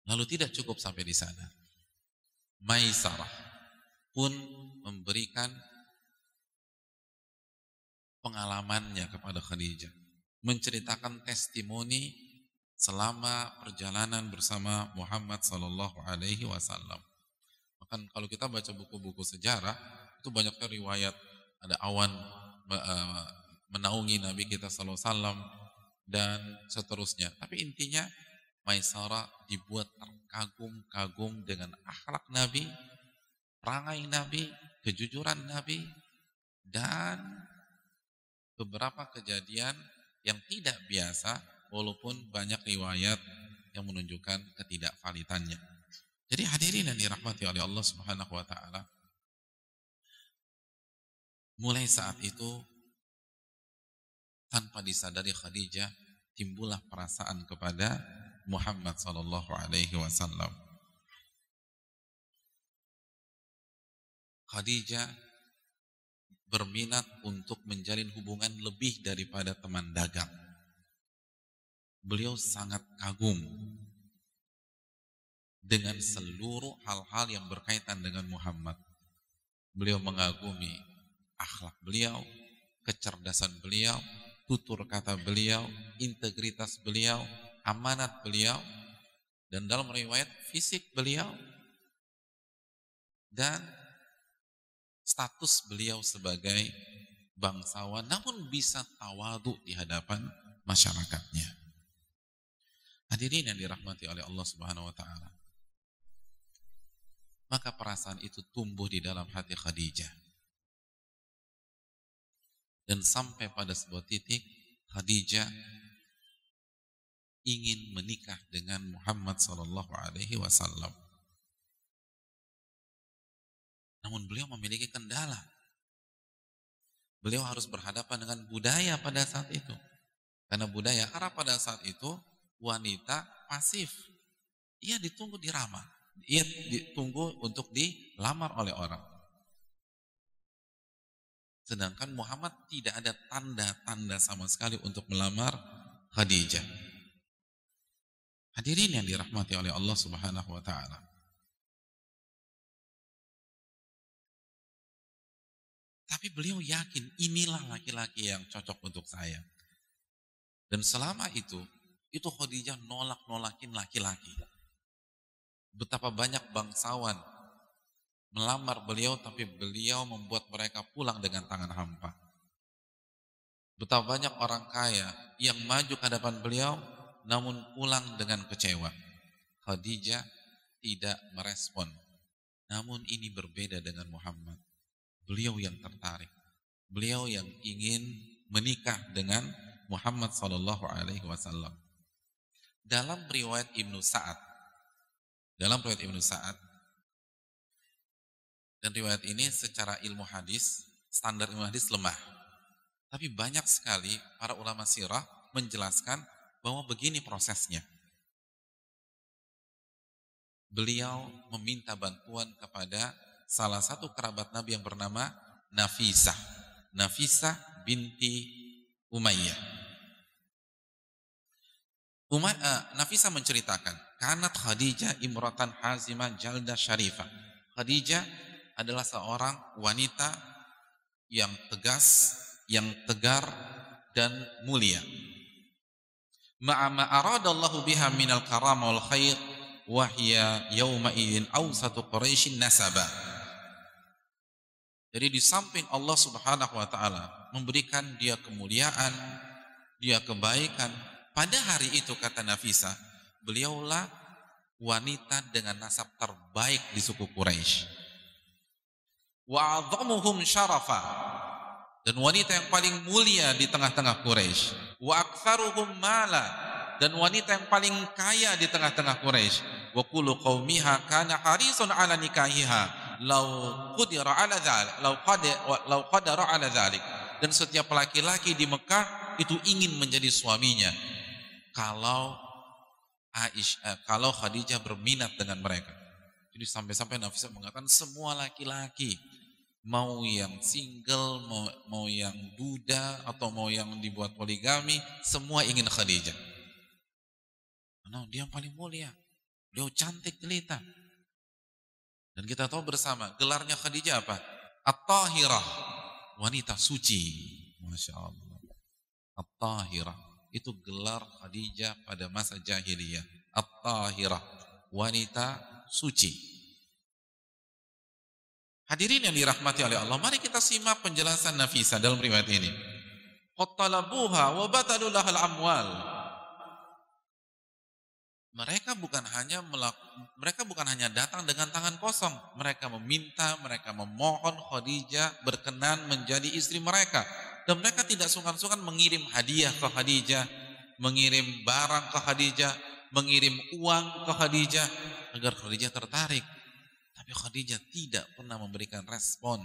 Lalu tidak cukup sampai di sana. Maisarah pun memberikan pengalamannya kepada Khadijah, menceritakan testimoni selama perjalanan bersama Muhammad Sallallahu Alaihi Wasallam. Bahkan kalau kita baca buku-buku sejarah itu banyak riwayat ada awan eh, menaungi Nabi kita Sallallahu Alaihi Wasallam dan seterusnya. Tapi intinya Maisara dibuat terkagum-kagum dengan akhlak Nabi, perangai Nabi, kejujuran Nabi, dan beberapa kejadian yang tidak biasa walaupun banyak riwayat yang menunjukkan ketidakvalitannya. Jadi hadirin yang dirahmati oleh Allah Subhanahu wa taala. Mulai saat itu tanpa disadari Khadijah timbullah perasaan kepada Muhammad sallallahu alaihi wasallam. Khadijah berminat untuk menjalin hubungan lebih daripada teman dagang. Beliau sangat kagum dengan seluruh hal-hal yang berkaitan dengan Muhammad. Beliau mengagumi akhlak beliau, kecerdasan beliau, tutur kata beliau, integritas beliau, amanat beliau, dan dalam riwayat fisik beliau, dan status beliau sebagai bangsawan, namun bisa tawadu di hadapan masyarakatnya. Hadirin yang dirahmati oleh Allah Subhanahu wa taala. Maka perasaan itu tumbuh di dalam hati Khadijah dan sampai pada sebuah titik Khadijah ingin menikah dengan Muhammad Sallallahu Alaihi Wasallam. Namun beliau memiliki kendala. Beliau harus berhadapan dengan budaya pada saat itu. Karena budaya Arab pada saat itu wanita pasif. Ia ditunggu diramah. Ia ditunggu untuk dilamar oleh orang. Sedangkan Muhammad tidak ada tanda-tanda sama sekali untuk melamar Khadijah. Hadirin yang dirahmati oleh Allah Subhanahu wa taala. Tapi beliau yakin inilah laki-laki yang cocok untuk saya. Dan selama itu, itu Khadijah nolak-nolakin laki-laki. Betapa banyak bangsawan melamar beliau tapi beliau membuat mereka pulang dengan tangan hampa. Betapa banyak orang kaya yang maju ke hadapan beliau namun pulang dengan kecewa. Khadijah tidak merespon. Namun ini berbeda dengan Muhammad. Beliau yang tertarik. Beliau yang ingin menikah dengan Muhammad Sallallahu Alaihi Wasallam. Dalam riwayat Ibnu Sa'ad, dalam riwayat Ibnu Sa'ad, dan riwayat ini secara ilmu hadis, standar ilmu hadis lemah. Tapi banyak sekali para ulama sirah menjelaskan bahwa begini prosesnya. Beliau meminta bantuan kepada salah satu kerabat Nabi yang bernama Nafisah. Nafisah binti Umayyah. Umay, uh, Nafisah menceritakan, kanat Khadijah imratan hazimah jalda syarifah. Khadijah adalah seorang wanita yang tegas, yang tegar dan mulia. Ma'ama aradallahu biha minal karam wal khair wa hiya yawma idzin awsatu quraisyin nasaba. Jadi di samping Allah Subhanahu wa taala memberikan dia kemuliaan, dia kebaikan, pada hari itu kata Nafisa, beliaulah wanita dengan nasab terbaik di suku Quraisy wa syarafa dan wanita yang paling mulia di tengah-tengah Quraisy. Wa aktsaruhum mala. Dan wanita yang paling kaya di tengah-tengah Quraisy. Wa kullu qaumiha kana harisun ala nikahiha. Law qadira ala dzalik law qadara law qadara ala dzalik dan setiap laki-laki di Mekah itu ingin menjadi suaminya. Kalau Aisyah kalau Khadijah berminat dengan mereka. Jadi sampai-sampai Nafisa mengatakan semua laki-laki mau yang single, mau, mau yang duda, atau mau yang dibuat poligami, semua ingin Khadijah. Karena dia yang paling mulia, beliau cantik jelita. Dan kita tahu bersama, gelarnya Khadijah apa? At-Tahirah, wanita suci. Masya Allah. At-Tahirah, itu gelar Khadijah pada masa jahiliyah. At-Tahirah, wanita suci. Hadirin yang dirahmati oleh Allah, mari kita simak penjelasan Nafisa dalam riwayat ini. Qattalabuha wa batalulahal amwal. Mereka bukan hanya mereka bukan hanya datang dengan tangan kosong, mereka meminta, mereka memohon Khadijah berkenan menjadi istri mereka dan mereka tidak sungkan-sungkan mengirim hadiah ke Khadijah, mengirim barang ke Khadijah, mengirim uang ke Khadijah agar Khadijah tertarik tapi Khadijah tidak pernah memberikan respon.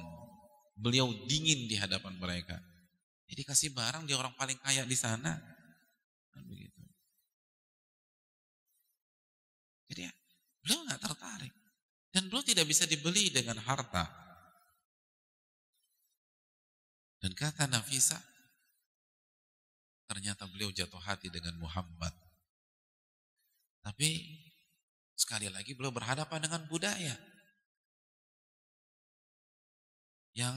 Beliau dingin di hadapan mereka. Jadi kasih barang dia orang paling kaya di sana. Kan begitu. Jadi ya, beliau nggak tertarik. Dan beliau tidak bisa dibeli dengan harta. Dan kata Nafisa, ternyata beliau jatuh hati dengan Muhammad. Tapi sekali lagi beliau berhadapan dengan budaya yang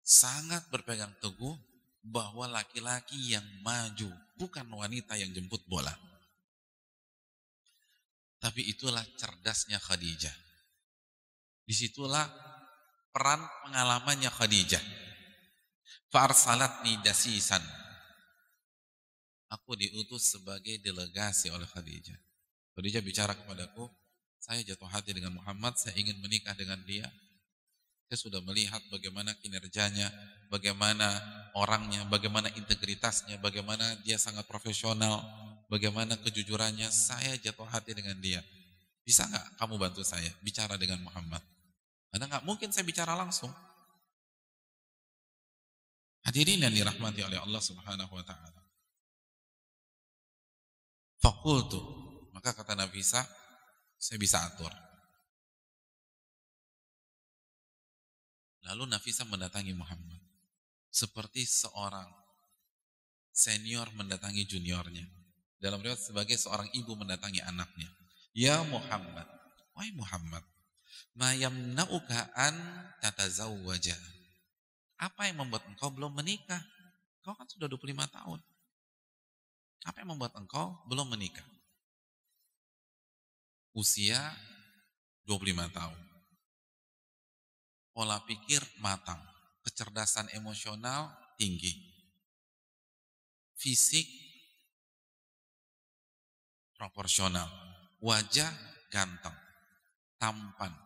sangat berpegang teguh bahwa laki-laki yang maju bukan wanita yang jemput bola. Tapi itulah cerdasnya Khadijah. Di situlah peran pengalamannya Khadijah. Farsalat dasisan. Aku diutus sebagai delegasi oleh Khadijah. Khadijah bicara kepadaku, saya jatuh hati dengan Muhammad, saya ingin menikah dengan dia. Saya sudah melihat bagaimana kinerjanya, bagaimana orangnya, bagaimana integritasnya, bagaimana dia sangat profesional, bagaimana kejujurannya. Saya jatuh hati dengan dia. Bisa nggak kamu bantu saya bicara dengan Muhammad? Karena nggak mungkin saya bicara langsung. Hadirin yang dirahmati oleh Allah Subhanahu wa taala. Fakultu, maka kata Nabi Isa, saya bisa atur. Lalu Nafisa mendatangi Muhammad. Seperti seorang senior mendatangi juniornya. Dalam riwayat sebagai seorang ibu mendatangi anaknya. Ya Muhammad. Wahai Muhammad. Ma yamna'uka an tatazawwaja. Apa yang membuat engkau belum menikah? Kau kan sudah 25 tahun. Apa yang membuat engkau belum menikah? Usia 25 tahun pola pikir matang, kecerdasan emosional tinggi, fisik proporsional, wajah ganteng, tampan.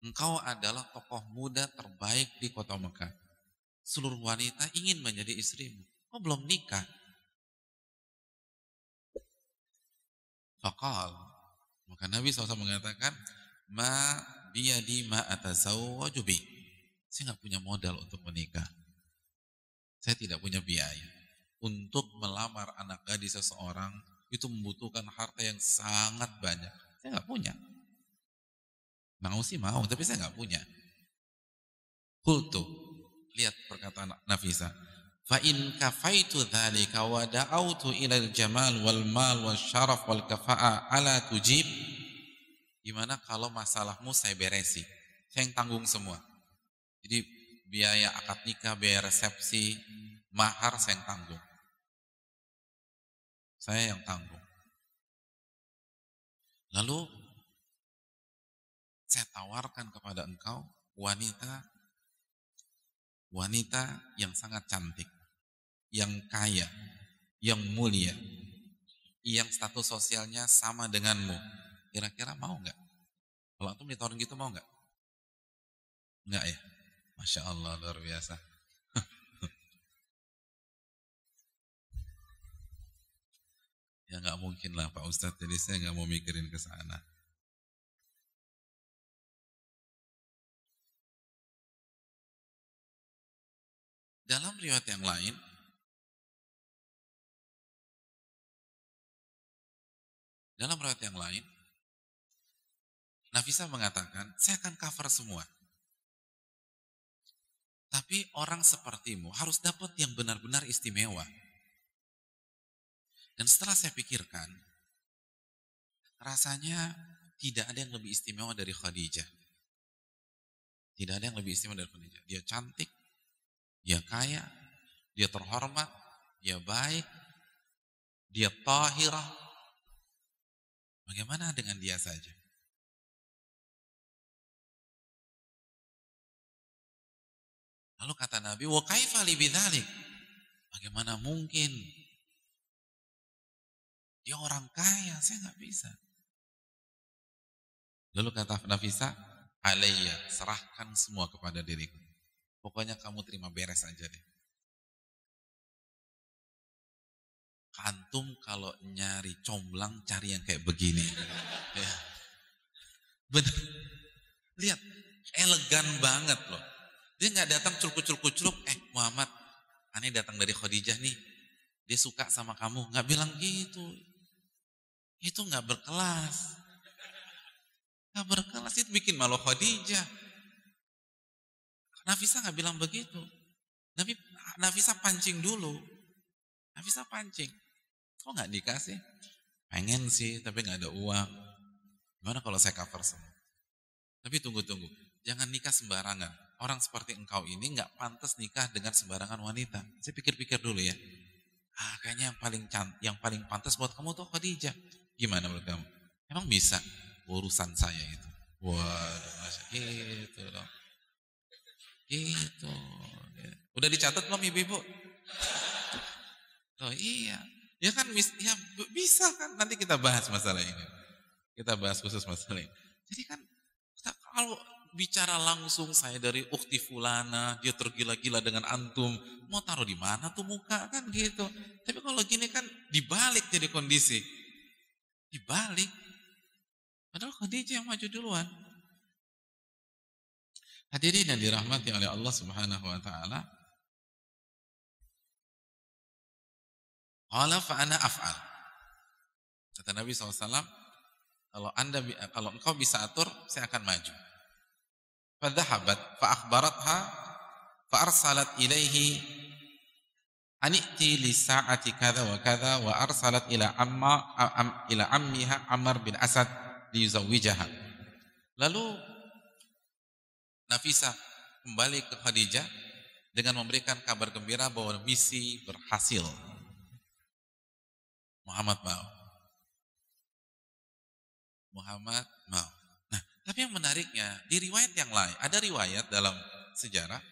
Engkau adalah tokoh muda terbaik di kota Mekah. Seluruh wanita ingin menjadi istrimu. Kau belum nikah. Fakal. Maka Nabi SAW mengatakan, Ma biyadi ma atazawwaju bi. Saya nggak punya modal untuk menikah. Saya tidak punya biaya. Untuk melamar anak gadis seseorang itu membutuhkan harta yang sangat banyak. Saya nggak punya. Mau sih mau, tapi saya nggak punya. Kultu, lihat perkataan Nafisa. Fa in kafaitu dzalika wa da'autu ilal jamal wal mal wal syaraf wal kafa'a ala tujib Gimana kalau masalahmu saya beresi? Saya yang tanggung semua. Jadi biaya akad nikah, biaya resepsi, mahar saya yang tanggung. Saya yang tanggung. Lalu saya tawarkan kepada engkau wanita wanita yang sangat cantik, yang kaya, yang mulia, yang status sosialnya sama denganmu, Kira-kira mau nggak? Kalau antum ditawarin gitu mau nggak? Nggak ya? Masya Allah luar biasa. ya nggak mungkin lah Pak Ustadz, jadi saya nggak mau mikirin ke sana. Dalam riwayat yang lain, dalam riwayat yang lain, Nafisa mengatakan, saya akan cover semua. Tapi orang sepertimu harus dapat yang benar-benar istimewa. Dan setelah saya pikirkan, rasanya tidak ada yang lebih istimewa dari Khadijah. Tidak ada yang lebih istimewa dari Khadijah. Dia cantik, dia kaya, dia terhormat, dia baik, dia tahirah. Bagaimana dengan dia saja? Lalu kata Nabi, "Wa kaifa li Bagaimana mungkin? Dia orang kaya, saya nggak bisa. Lalu kata Nafisa, Alayya, serahkan semua kepada diriku. Pokoknya kamu terima beres aja deh. Kantum kalau nyari comblang cari yang kayak begini. Ya. Bener. Lihat, elegan banget loh. Dia nggak datang culuk-culuk-culuk, eh Muhammad, aneh datang dari Khadijah nih. Dia suka sama kamu, nggak bilang gitu. Itu nggak berkelas. Nggak berkelas itu bikin malu Khadijah. Nafisa nggak bilang begitu. Nabi Nafisa pancing dulu. Nafisa pancing. Kok nggak dikasih? Pengen sih, tapi nggak ada uang. Gimana kalau saya cover semua? Tapi tunggu-tunggu, jangan nikah sembarangan. Orang seperti engkau ini nggak pantas nikah dengan sembarangan wanita. Saya pikir-pikir dulu ya. Ah, kayaknya yang paling cant, yang paling pantas buat kamu tuh Khadijah. Gimana menurut kamu? Emang bisa urusan saya itu? Waduh, masa gitu dong. Gitu. Udah dicatat belum ibu-ibu? Oh iya. Ya kan ya bisa kan nanti kita bahas masalah ini. Kita bahas khusus masalah ini. Jadi kan kalau bicara langsung saya dari ukti fulana, dia tergila-gila dengan antum, mau taruh di mana tuh muka kan gitu. Tapi kalau gini kan dibalik jadi kondisi. Dibalik. Padahal Khadijah yang maju duluan. Hadirin yang dirahmati oleh Allah Subhanahu wa taala. Qala fa ana af'al. Kata Nabi SAW, kalau anda kalau engkau bisa atur, saya akan maju. Akhbaratha fa arsalat ilaihi aniti li sa'ati kadza wa kadza wa arsalat ila amma Amr bin Asad liyuzawwijaha. Lalu Nafisa kembali ke Khadijah dengan memberikan kabar gembira bahwa misi berhasil. Muhammad mau. Muhammad mau. Tapi yang menariknya di riwayat yang lain, ada riwayat dalam sejarah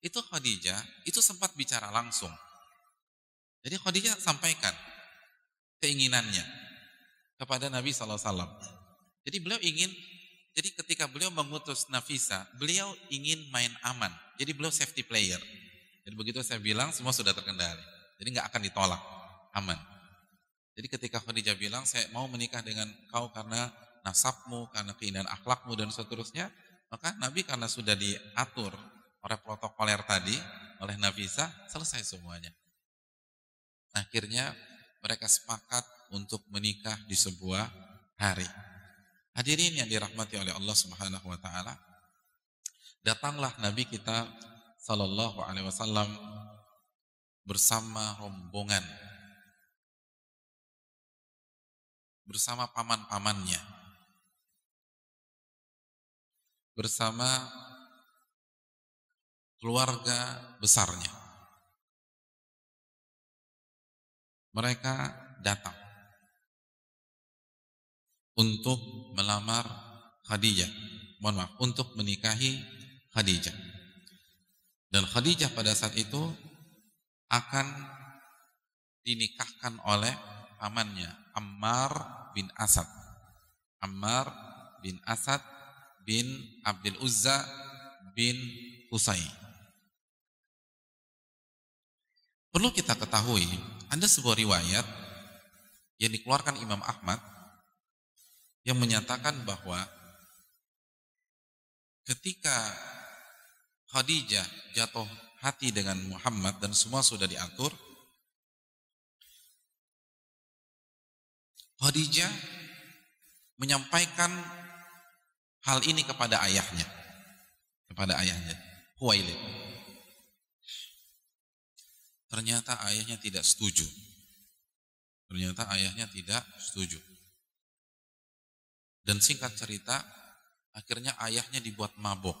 itu Khadijah itu sempat bicara langsung. Jadi Khadijah sampaikan keinginannya kepada Nabi SAW. Jadi beliau ingin jadi ketika beliau mengutus Nafisa, beliau ingin main aman. Jadi beliau safety player. Jadi begitu saya bilang semua sudah terkendali. Jadi nggak akan ditolak, aman. Jadi ketika Khadijah bilang saya mau menikah dengan kau karena nasabmu, karena keindahan akhlakmu dan seterusnya, maka Nabi karena sudah diatur oleh protokoler tadi, oleh Nafisa, selesai semuanya. Akhirnya mereka sepakat untuk menikah di sebuah hari. Hadirin yang dirahmati oleh Allah Subhanahu wa taala. Datanglah Nabi kita sallallahu alaihi wasallam bersama rombongan bersama paman-pamannya bersama keluarga besarnya mereka datang untuk melamar Khadijah. Mohon maaf, untuk menikahi Khadijah. Dan Khadijah pada saat itu akan dinikahkan oleh pamannya Ammar bin Asad. Ammar bin Asad bin Abdul Uzza bin Husay. Perlu kita ketahui, ada sebuah riwayat yang dikeluarkan Imam Ahmad yang menyatakan bahwa ketika Khadijah jatuh hati dengan Muhammad dan semua sudah diatur, Khadijah menyampaikan hal ini kepada ayahnya, kepada ayahnya, Huwailid. Ternyata ayahnya tidak setuju. Ternyata ayahnya tidak setuju. Dan singkat cerita, akhirnya ayahnya dibuat mabok.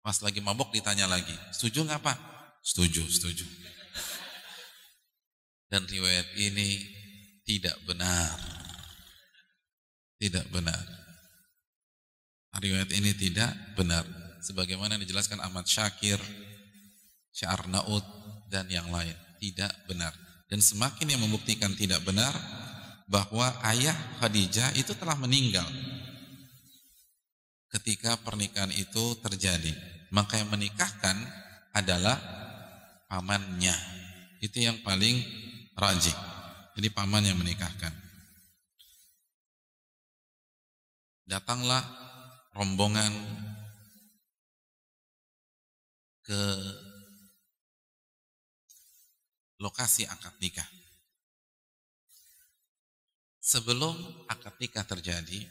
Pas lagi mabok ditanya lagi, setuju nggak pak? Setuju, setuju. Dan riwayat ini tidak benar. Tidak benar. Riwayat ini tidak benar. Sebagaimana dijelaskan Ahmad Syakir, Syar Naud, dan yang lain. Tidak benar. Dan semakin yang membuktikan tidak benar, bahwa ayah Khadijah itu telah meninggal ketika pernikahan itu terjadi. Maka yang menikahkan adalah pamannya. Itu yang paling rajih. Jadi paman yang menikahkan. Datanglah rombongan ke lokasi akad nikah. Sebelum akad nikah terjadi,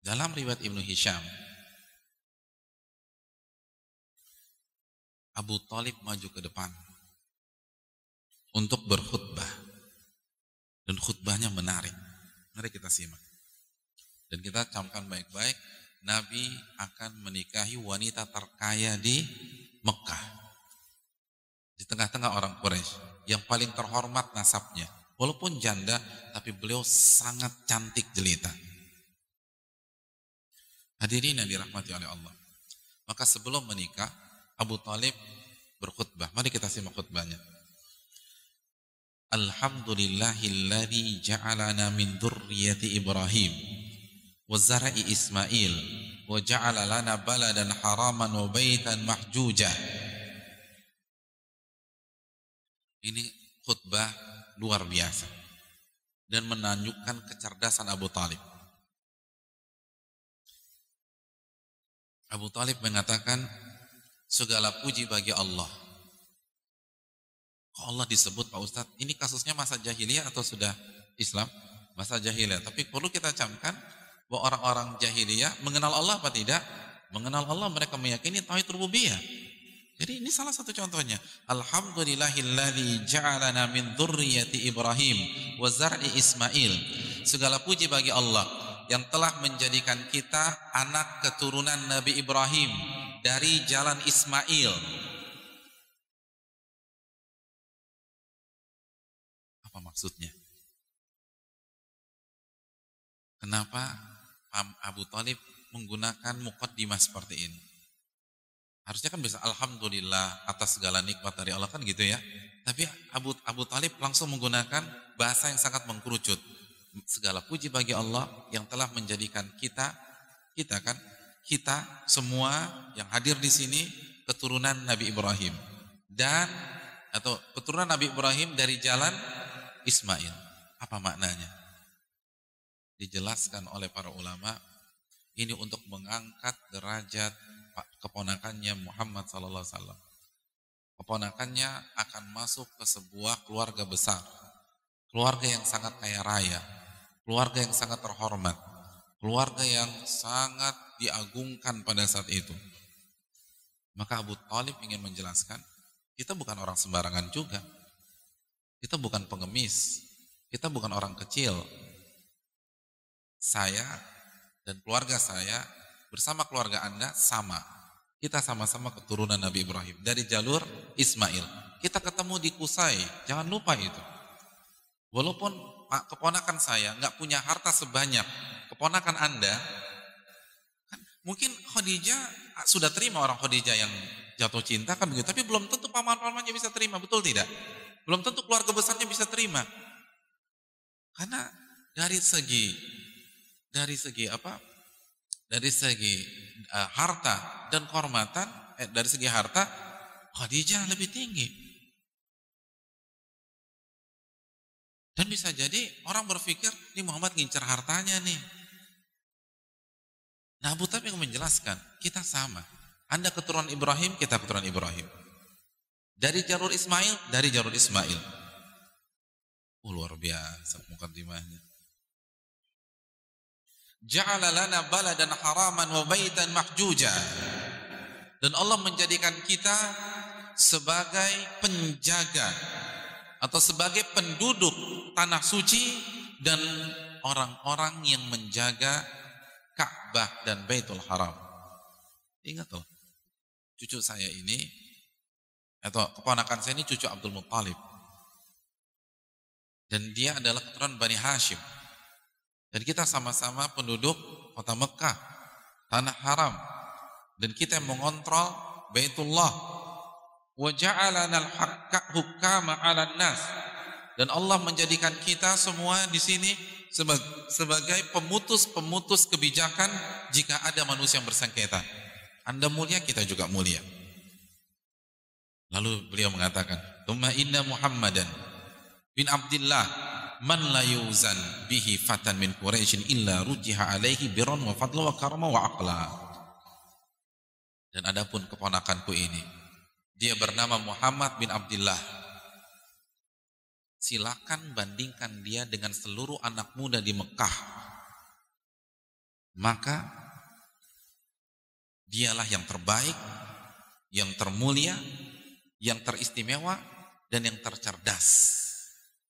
dalam riwayat Ibnu Hisham Abu Talib maju ke depan untuk berkhutbah dan khutbahnya menarik. Mari kita simak. Dan kita camkan baik-baik, Nabi akan menikahi wanita terkaya di Mekah. Di tengah-tengah orang Quraisy yang paling terhormat nasabnya. Walaupun janda, tapi beliau sangat cantik jelita. Hadirin yang dirahmati oleh Allah. Maka sebelum menikah, Abu Talib berkhutbah. Mari kita simak khutbahnya. Alhamdulillahilladzi ja'alana min dzurriyyati Ibrahim wa zara'i Ismail wa ja'ala lana baladan haraman wa baitan mahjuja. Ini khutbah luar biasa dan menunjukkan kecerdasan Abu Talib. Abu Talib mengatakan segala puji bagi Allah. Kok Allah disebut Pak Ustadz? Ini kasusnya masa jahiliyah atau sudah Islam? Masa jahiliyah. Tapi perlu kita camkan bahwa orang-orang jahiliyah mengenal Allah apa tidak? Mengenal Allah mereka meyakini tauhid rububiyah. Jadi ini salah satu contohnya. Alhamdulillahilladzi ja'alana min dzurriyyati Ibrahim wa zar'i Ismail. Segala puji bagi Allah yang telah menjadikan kita anak keturunan Nabi Ibrahim dari jalan Ismail. Maksudnya? Kenapa Abu Talib menggunakan mukaddimah seperti ini? Harusnya kan bisa Alhamdulillah atas segala nikmat dari Allah kan gitu ya. Tapi Abu, Abu Talib langsung menggunakan bahasa yang sangat mengkerucut. Segala puji bagi Allah yang telah menjadikan kita, kita kan kita semua yang hadir di sini keturunan Nabi Ibrahim dan atau keturunan Nabi Ibrahim dari jalan Ismail. Apa maknanya? Dijelaskan oleh para ulama ini untuk mengangkat derajat keponakannya Muhammad sallallahu alaihi wasallam. Keponakannya akan masuk ke sebuah keluarga besar. Keluarga yang sangat kaya raya, keluarga yang sangat terhormat, keluarga yang sangat diagungkan pada saat itu. Maka Abu Talib ingin menjelaskan, kita bukan orang sembarangan juga. Kita bukan pengemis, kita bukan orang kecil. Saya dan keluarga saya bersama keluarga Anda sama. Kita sama-sama keturunan Nabi Ibrahim dari jalur Ismail. Kita ketemu di Kusai, jangan lupa itu. Walaupun Pak keponakan saya nggak punya harta sebanyak keponakan Anda, Mungkin Khadijah ah, sudah terima orang Khadijah yang jatuh cinta kan begitu, tapi belum tentu paman-pamannya bisa terima, betul tidak? Belum tentu keluarga besarnya bisa terima. Karena dari segi dari segi apa? Dari segi uh, harta dan kehormatan, eh, dari segi harta Khadijah lebih tinggi. Dan bisa jadi orang berpikir, ini Muhammad ngincar hartanya nih. Nah Abu Talib yang menjelaskan, kita sama. Anda keturunan Ibrahim, kita keturunan Ibrahim. Dari jalur Ismail, dari jalur Ismail. Oh, luar biasa mukadimahnya. Ja'ala lana baladan haraman wa baitan mahjuja. Dan Allah menjadikan kita sebagai penjaga atau sebagai penduduk tanah suci dan orang-orang yang menjaga Ka'bah dan Baitul Haram. Ingat loh, cucu saya ini atau keponakan saya ini cucu Abdul Muttalib. Dan dia adalah keturunan Bani Hashim. Dan kita sama-sama penduduk kota Mekah, tanah haram. Dan kita mengontrol Baitullah. Dan Allah menjadikan kita semua di sini sebagai pemutus-pemutus kebijakan jika ada manusia yang bersengketa. Anda mulia, kita juga mulia. Lalu beliau mengatakan, "Tsumma inna Muhammadan bin Abdullah man la yuzan bihi fatan min Quraisyin illa rujiha alaihi birran wa fadla wa karma wa aqla." Dan adapun keponakanku ini, dia bernama Muhammad bin Abdullah. Silakan bandingkan dia dengan seluruh anak muda di Mekah. Maka dialah yang terbaik, yang termulia, yang teristimewa dan yang tercerdas.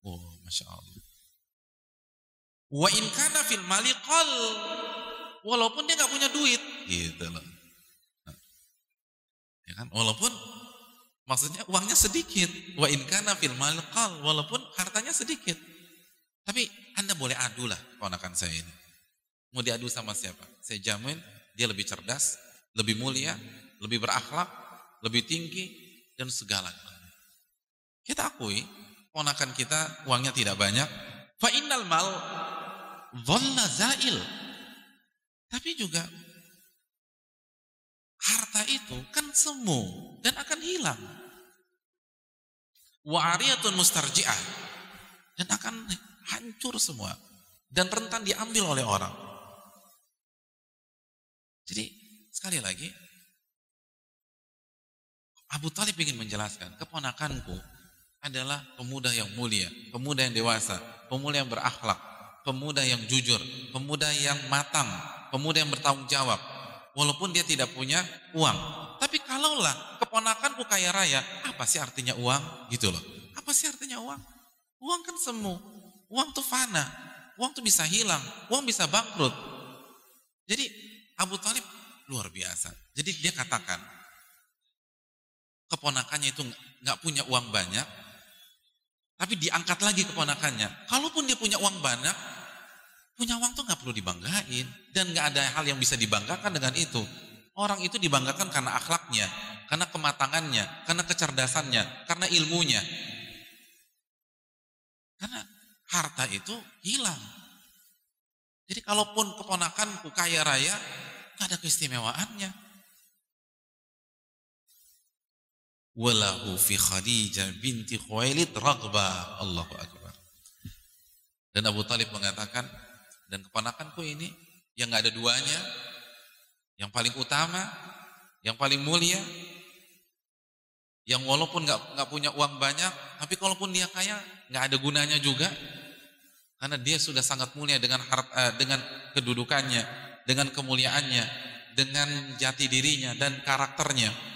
Oh, masya Allah. Wa in kana fil mali qal. Walaupun dia nggak punya duit, gitu loh. Ya kan? Walaupun maksudnya uangnya sedikit. Wa in kana fil mali qal. Walaupun hartanya sedikit. Tapi Anda boleh adu lah keponakan saya ini. Mau diadu sama siapa? Saya jamin dia lebih cerdas, lebih mulia, lebih berakhlak, lebih tinggi, dan segala Kita akui, ponakan kita uangnya tidak banyak. Fa innal mal dhalla zail. Tapi juga harta itu kan semu dan akan hilang. Wa ariyatun mustarji'ah dan akan hancur semua dan rentan diambil oleh orang. Jadi sekali lagi Abu Talib ingin menjelaskan, keponakanku adalah pemuda yang mulia, pemuda yang dewasa, pemuda yang berakhlak, pemuda yang jujur, pemuda yang matang, pemuda yang bertanggung jawab. Walaupun dia tidak punya uang. Tapi kalaulah keponakanku kaya raya, apa sih artinya uang? Gitu loh. Apa sih artinya uang? Uang kan semu. Uang tuh fana. Uang tuh bisa hilang. Uang bisa bangkrut. Jadi Abu Talib luar biasa. Jadi dia katakan, keponakannya itu nggak punya uang banyak, tapi diangkat lagi keponakannya. Kalaupun dia punya uang banyak, punya uang tuh nggak perlu dibanggain dan nggak ada hal yang bisa dibanggakan dengan itu. Orang itu dibanggakan karena akhlaknya, karena kematangannya, karena kecerdasannya, karena ilmunya. Karena harta itu hilang. Jadi kalaupun keponakanku kaya raya, nggak ada keistimewaannya. Walahu fi Khadijah binti Khuwailid raghba Allahu akbar. Dan Abu Talib mengatakan dan keponakanku ini yang nggak ada duanya yang paling utama yang paling mulia yang walaupun nggak nggak punya uang banyak tapi kalaupun dia kaya nggak ada gunanya juga karena dia sudah sangat mulia dengan harta, eh, dengan kedudukannya dengan kemuliaannya dengan jati dirinya dan karakternya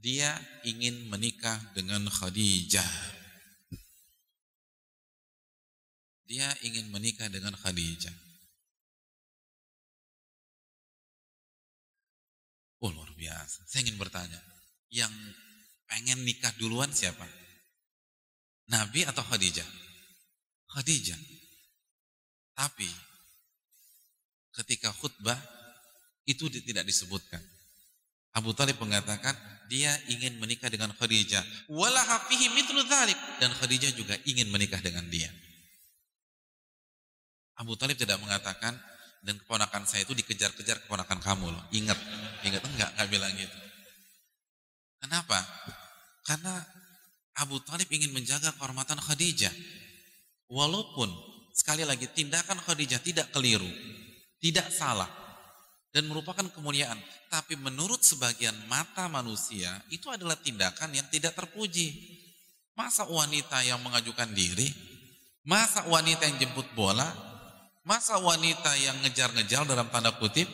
dia ingin menikah dengan Khadijah. Dia ingin menikah dengan Khadijah. Oh luar biasa. Saya ingin bertanya, yang pengen nikah duluan siapa? Nabi atau Khadijah? Khadijah. Tapi ketika khutbah itu tidak disebutkan. Abu Talib mengatakan dia ingin menikah dengan Khadijah. Wala hafihi mitlu dhalik. Dan Khadijah juga ingin menikah dengan dia. Abu Talib tidak mengatakan dan keponakan saya itu dikejar-kejar keponakan kamu loh. Ingat, ingat enggak, enggak bilang gitu. Kenapa? Karena Abu Talib ingin menjaga kehormatan Khadijah. Walaupun sekali lagi tindakan Khadijah tidak keliru, tidak salah, dan merupakan kemuliaan. Tapi menurut sebagian mata manusia itu adalah tindakan yang tidak terpuji. Masa wanita yang mengajukan diri, masa wanita yang jemput bola, Masa wanita yang ngejar-ngejar dalam tanda kutip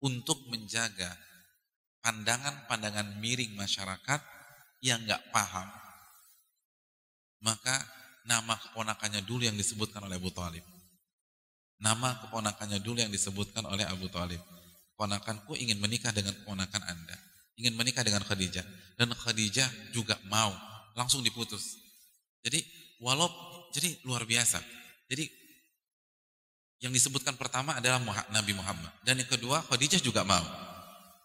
untuk menjaga pandangan-pandangan miring masyarakat yang nggak paham, maka nama keponakannya dulu yang disebutkan oleh Abu Talib. Nama keponakannya dulu yang disebutkan oleh Abu Talib. Ponakanku ingin menikah dengan keponakan anda. Ingin menikah dengan Khadijah. Dan Khadijah juga mau. Langsung diputus. Jadi walau jadi luar biasa. Jadi yang disebutkan pertama adalah Nabi Muhammad. Dan yang kedua, Khadijah juga mau.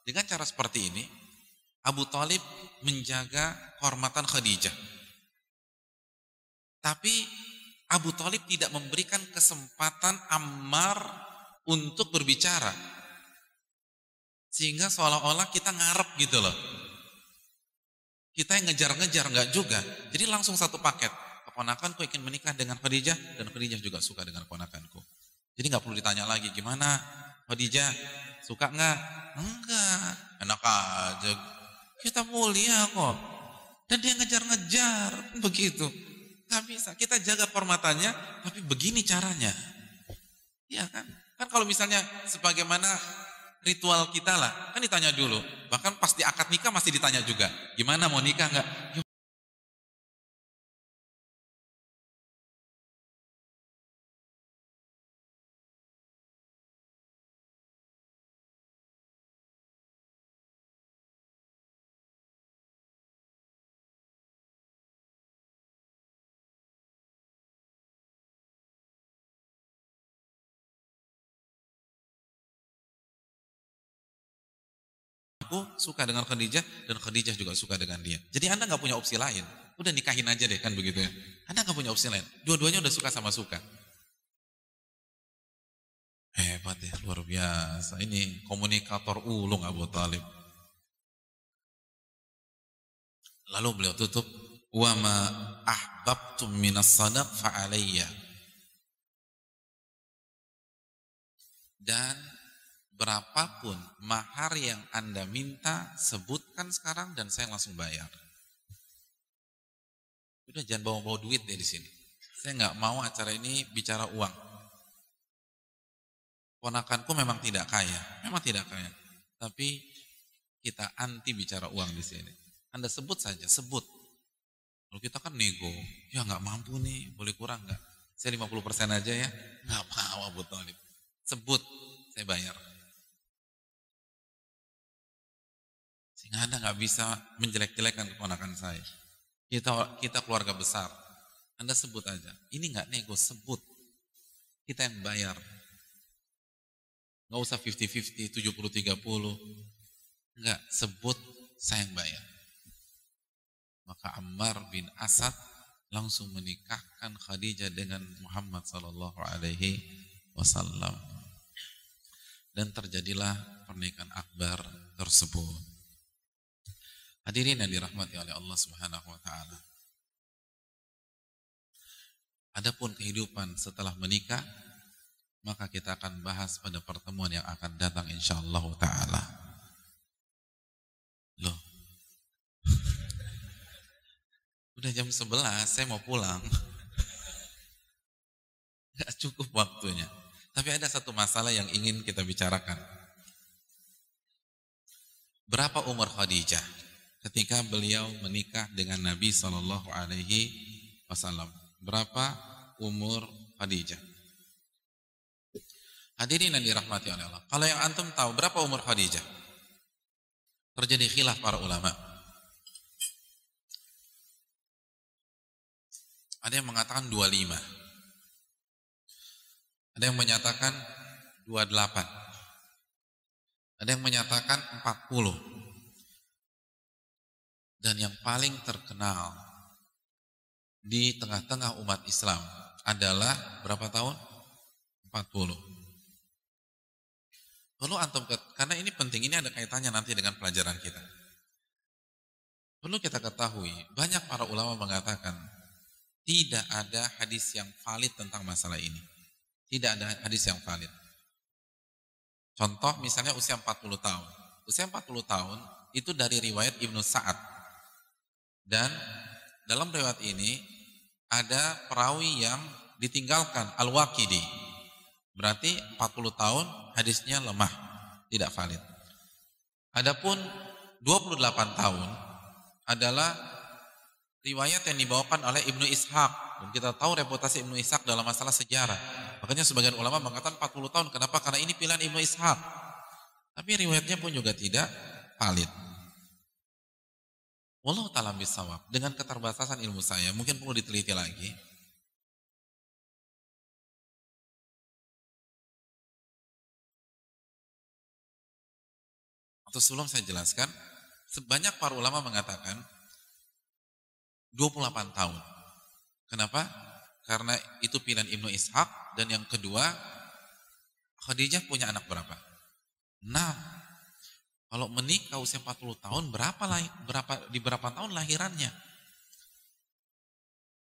Dengan cara seperti ini, Abu Talib menjaga kehormatan Khadijah. Tapi Abu Talib tidak memberikan kesempatan Ammar untuk berbicara. Sehingga seolah-olah kita ngarep gitu loh. Kita yang ngejar-ngejar, nggak juga. Jadi langsung satu paket. Keponakanku ingin menikah dengan Khadijah, dan Khadijah juga suka dengan keponakanku. Jadi nggak perlu ditanya lagi gimana Khadijah suka nggak? Enggak, enak aja. Kita mulia kok. Dan dia ngejar-ngejar begitu. Gak bisa. Kita jaga formatannya, tapi begini caranya. Iya kan? Kan kalau misalnya sebagaimana ritual kita lah, kan ditanya dulu. Bahkan pas di akad nikah masih ditanya juga. Gimana mau nikah nggak? Aku suka dengan Khadijah dan Khadijah juga suka dengan dia. Jadi Anda nggak punya opsi lain. Udah nikahin aja deh kan begitu ya. Anda nggak punya opsi lain. Dua-duanya udah suka sama suka. Hebat ya, luar biasa. Ini komunikator ulung Abu Talib. Lalu beliau tutup, "Wa ma ahbabtum minas sadaq fa'alayya." Dan berapapun mahar yang Anda minta, sebutkan sekarang dan saya langsung bayar. Udah jangan bawa-bawa duit deh di sini. Saya nggak mau acara ini bicara uang. Ponakanku memang tidak kaya, memang tidak kaya. Tapi kita anti bicara uang di sini. Anda sebut saja, sebut. Kalau kita kan nego, ya nggak mampu nih, boleh kurang nggak? Saya 50% aja ya, nggak Abu Talib. Sebut, saya bayar. Sehingga Anda nggak bisa menjelek-jelekkan keponakan saya. Kita kita keluarga besar. Anda sebut aja. Ini nggak nego, sebut. Kita yang bayar. Nggak usah 50-50, 70-30. Nggak, sebut saya yang bayar. Maka Ammar bin Asad langsung menikahkan Khadijah dengan Muhammad sallallahu alaihi wasallam. Dan terjadilah pernikahan akbar tersebut. Hadirin yang dirahmati oleh Allah Subhanahu wa taala. Adapun kehidupan setelah menikah, maka kita akan bahas pada pertemuan yang akan datang insyaallah taala. Loh. Udah jam 11, saya mau pulang. Gak cukup waktunya. Tapi ada satu masalah yang ingin kita bicarakan. Berapa umur Khadijah? Ketika beliau menikah dengan Nabi Shallallahu Alaihi Wasallam. Berapa umur Khadijah? Hadirin yang dirahmati oleh Allah. Kalau yang antum tahu berapa umur Khadijah? Terjadi khilaf para ulama. Ada yang mengatakan 25. Ada yang menyatakan 28. Ada yang menyatakan 40 dan yang paling terkenal di tengah-tengah umat Islam adalah berapa tahun? 40. Perlu antum karena ini penting ini ada kaitannya nanti dengan pelajaran kita. Perlu kita ketahui, banyak para ulama mengatakan tidak ada hadis yang valid tentang masalah ini. Tidak ada hadis yang valid. Contoh misalnya usia 40 tahun. Usia 40 tahun itu dari riwayat Ibnu Sa'ad dan dalam riwayat ini ada perawi yang ditinggalkan Al-Waqidi. Berarti 40 tahun hadisnya lemah, tidak valid. Adapun 28 tahun adalah riwayat yang dibawakan oleh Ibnu Ishaq dan kita tahu reputasi Ibnu Ishaq dalam masalah sejarah. Makanya sebagian ulama mengatakan 40 tahun. Kenapa? Karena ini pilihan Ibnu Ishaq. Tapi riwayatnya pun juga tidak valid. Wallahu taala bisawab. Dengan keterbatasan ilmu saya, mungkin perlu diteliti lagi. Atau sebelum saya jelaskan, sebanyak para ulama mengatakan 28 tahun. Kenapa? Karena itu pilihan Ibnu Ishaq dan yang kedua Khadijah punya anak berapa? 6. Kalau menikah usia 40 tahun, berapa lah, berapa di berapa tahun lahirannya?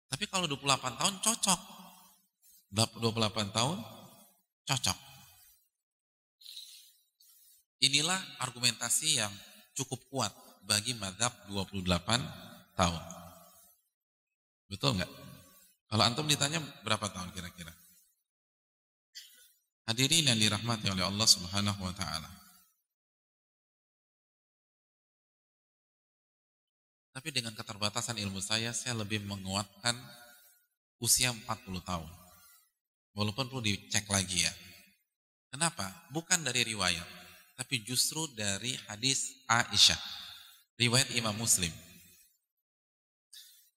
Tapi kalau 28 tahun cocok. 28 tahun cocok. Inilah argumentasi yang cukup kuat bagi madhab 28 tahun. Betul nggak? Kalau antum ditanya berapa tahun kira-kira? Hadirin yang dirahmati oleh Allah Subhanahu wa taala. Tapi dengan keterbatasan ilmu saya, saya lebih menguatkan usia 40 tahun. Walaupun perlu dicek lagi ya. Kenapa? Bukan dari riwayat, tapi justru dari hadis Aisyah. Riwayat Imam Muslim.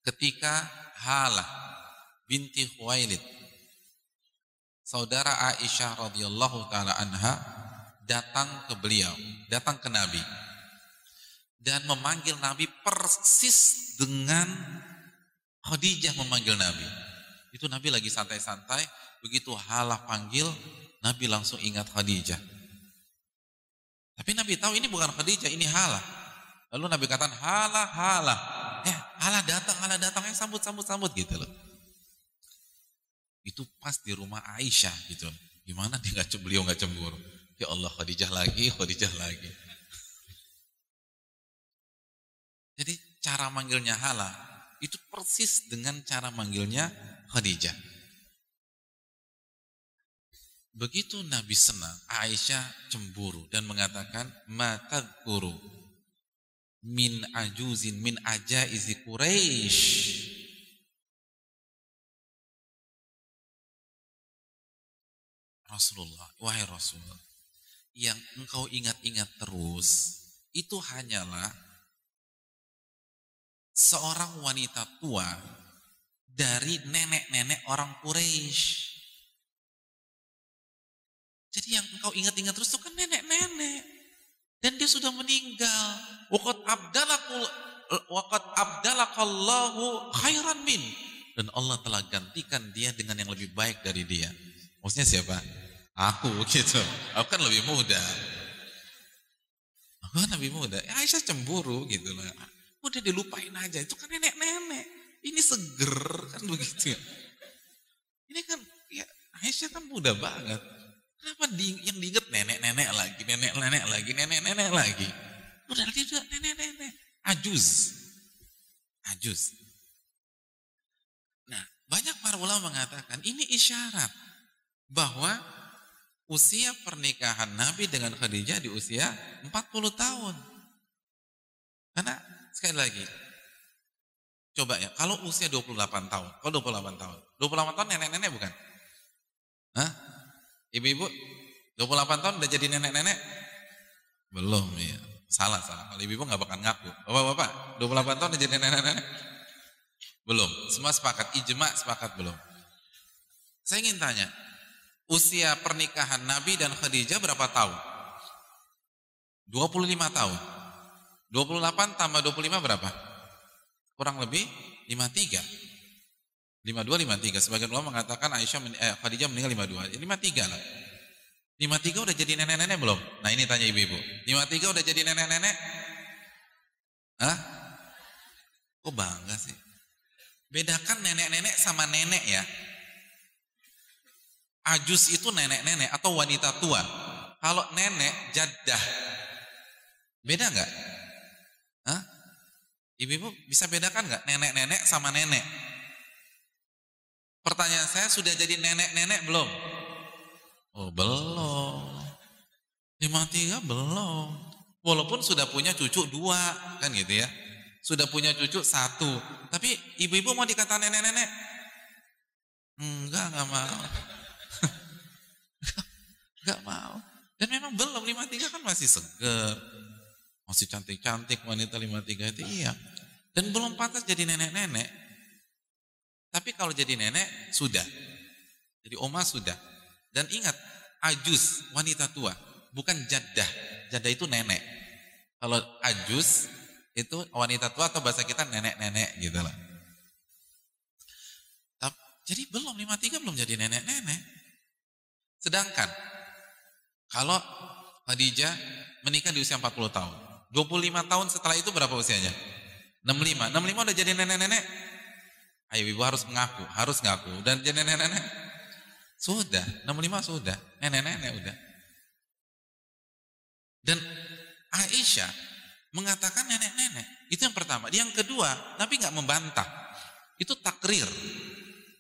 Ketika Halah binti Khuwailid saudara Aisyah radhiyallahu taala anha datang ke beliau, datang ke Nabi dan memanggil Nabi persis dengan Khadijah memanggil Nabi. Itu Nabi lagi santai-santai, begitu halah panggil, Nabi langsung ingat Khadijah. Tapi Nabi tahu ini bukan Khadijah, ini halah. Lalu Nabi katakan halah, halah. Eh, halah datang, halah datang, eh sambut, sambut, sambut gitu loh. Itu pas di rumah Aisyah gitu. Gimana dia nggak beliau nggak cemburu? Ya Allah Khadijah lagi, Khadijah lagi. Jadi cara manggilnya Hala itu persis dengan cara manggilnya Khadijah. Begitu Nabi senang, Aisyah cemburu dan mengatakan mata guru min ajuzin min ajaizi Quraisy. Rasulullah, wahai Rasul, yang engkau ingat-ingat terus itu hanyalah seorang wanita tua dari nenek-nenek orang Quraisy. Jadi yang engkau ingat-ingat terus itu kan nenek-nenek. Dan dia sudah meninggal. Waqat abdalakul waqat abdalakallahu khairan min. Dan Allah telah gantikan dia dengan yang lebih baik dari dia. Maksudnya siapa? Aku gitu. Aku kan lebih muda. Aku kan lebih muda. Ya, Aisyah cemburu gitu lah. Udah dilupain aja, itu kan nenek-nenek. Ini seger, kan begitu ya. Ini kan, ya Aisyah kan muda banget. Kenapa di, yang diinget nenek-nenek lagi, nenek-nenek lagi, nenek-nenek lagi. Udah tidak nenek-nenek. Ajuz. Ajuz. Nah, banyak para ulama mengatakan ini isyarat bahwa usia pernikahan Nabi dengan Khadijah di usia 40 tahun. Karena Sekali lagi. Coba ya, kalau usia 28 tahun, kalau 28 tahun, 28 tahun nenek-nenek bukan? Hah? Ibu-ibu, 28 tahun udah jadi nenek-nenek? Belum ya. Salah, salah. Kalau ibu-ibu gak bakal ngaku. Bapak-bapak, 28 tahun udah jadi nenek-nenek? Belum. Semua sepakat, ijma sepakat belum. Saya ingin tanya, usia pernikahan Nabi dan Khadijah berapa tahun? 25 tahun. 28 tambah 25 berapa? Kurang lebih 53. 52 53. Sebagian ulama mengatakan Aisyah eh, Khadijah meninggal 52. 53 lah. 53 udah jadi nenek-nenek belum? Nah ini tanya ibu-ibu. 53 udah jadi nenek-nenek? Hah? Kok bangga sih? Bedakan nenek-nenek sama nenek ya. Ajus itu nenek-nenek atau wanita tua. Kalau nenek jadah. Beda nggak? Hah? Ibu-ibu bisa bedakan nggak nenek-nenek sama nenek? Pertanyaan saya sudah jadi nenek-nenek belum? Oh belum. Lima tiga belum. Walaupun sudah punya cucu dua, kan gitu ya. Sudah punya cucu satu. Tapi ibu-ibu mau dikata nenek-nenek? Enggak, enggak mau. enggak mau. Dan memang belum, lima tiga kan masih seger. Masih cantik-cantik wanita lima tiga itu, iya. Dan belum pantas jadi nenek-nenek. Tapi kalau jadi nenek, sudah. Jadi oma sudah. Dan ingat, ajus, wanita tua, bukan jaddah. Jaddah itu nenek. Kalau ajus, itu wanita tua atau bahasa kita nenek-nenek gitu lah. Jadi belum, 53 belum jadi nenek-nenek. Sedangkan, kalau Khadijah menikah di usia 40 tahun. 25 tahun setelah itu berapa usianya? 65. 65 udah jadi nenek-nenek. Ayo ibu harus mengaku, harus ngaku. Dan jadi nenek-nenek. Sudah, 65 sudah. Nenek-nenek udah. Dan Aisyah mengatakan nenek-nenek. Itu yang pertama. Yang kedua, Nabi nggak membantah. Itu takrir.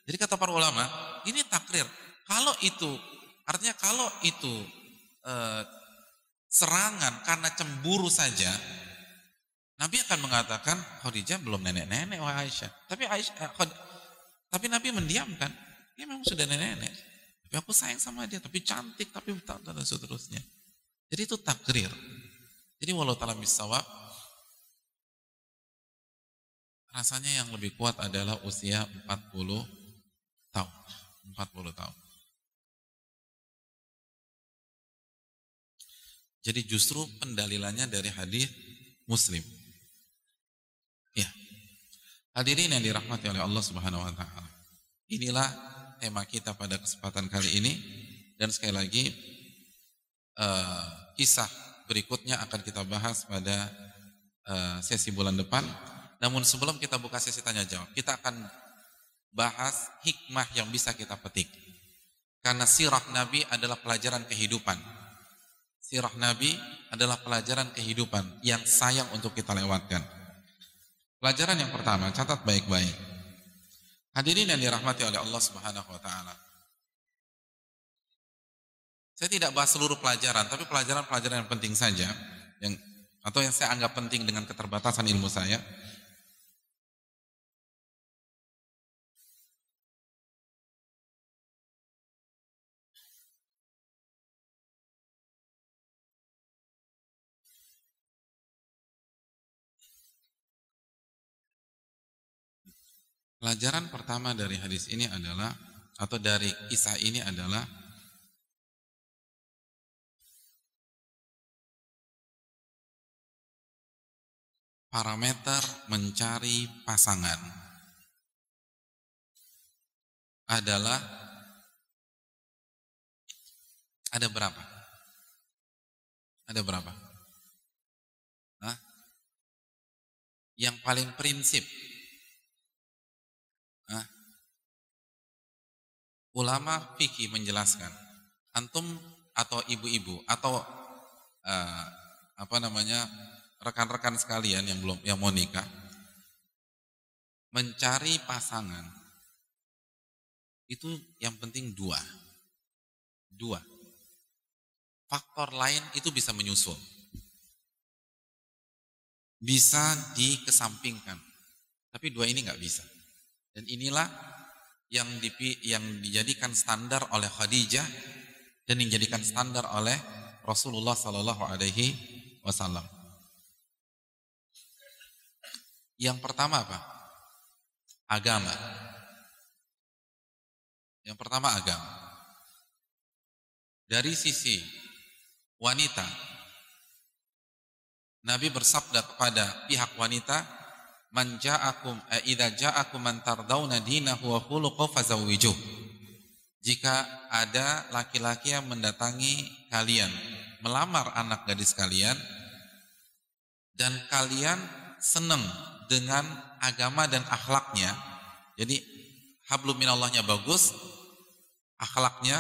Jadi kata para ulama, ini takrir. Kalau itu, artinya kalau itu eh, serangan karena cemburu saja, Nabi akan mengatakan Khadijah belum nenek-nenek wahai Aisyah. Tapi Aisyah, eh, tapi Nabi mendiamkan. Dia memang sudah nenek-nenek. Tapi aku sayang sama dia, tapi cantik, tapi dan seterusnya. Jadi itu takrir. Jadi walau taala misawab, rasanya yang lebih kuat adalah usia 40 tahun. 40 tahun. Jadi justru pendalilannya dari hadis Muslim. Ya. Hadirin yang dirahmati oleh Allah Subhanahu wa taala. Inilah tema kita pada kesempatan kali ini dan sekali lagi uh, kisah berikutnya akan kita bahas pada uh, sesi bulan depan. Namun sebelum kita buka sesi tanya jawab, kita akan bahas hikmah yang bisa kita petik. Karena sirah Nabi adalah pelajaran kehidupan. Sirah Nabi adalah pelajaran kehidupan yang sayang untuk kita lewatkan. Pelajaran yang pertama, catat baik-baik. Hadirin yang dirahmati oleh Allah Subhanahu wa taala. Saya tidak bahas seluruh pelajaran, tapi pelajaran-pelajaran yang penting saja yang atau yang saya anggap penting dengan keterbatasan ilmu saya Pelajaran pertama dari hadis ini adalah atau dari kisah ini adalah parameter mencari pasangan adalah ada berapa? Ada berapa? Hah? Yang paling prinsip Hah? Ulama fikih menjelaskan, antum atau ibu-ibu atau uh, apa namanya rekan-rekan sekalian yang belum yang mau nikah mencari pasangan itu yang penting dua. Dua. Faktor lain itu bisa menyusul. Bisa dikesampingkan. Tapi dua ini nggak bisa. Dan inilah yang dipi, yang dijadikan standar oleh Khadijah dan yang dijadikan standar oleh Rasulullah Sallallahu Alaihi Wasallam. Yang pertama apa? Agama. Yang pertama agama. Dari sisi wanita, Nabi bersabda kepada pihak wanita, man ja'akum eh, idza ja'akum man tardawna dinahu wa khuluquhu fazawwijuh. Jika ada laki-laki yang mendatangi kalian melamar anak gadis kalian dan kalian senang dengan agama dan akhlaknya jadi hablum minallahnya bagus akhlaknya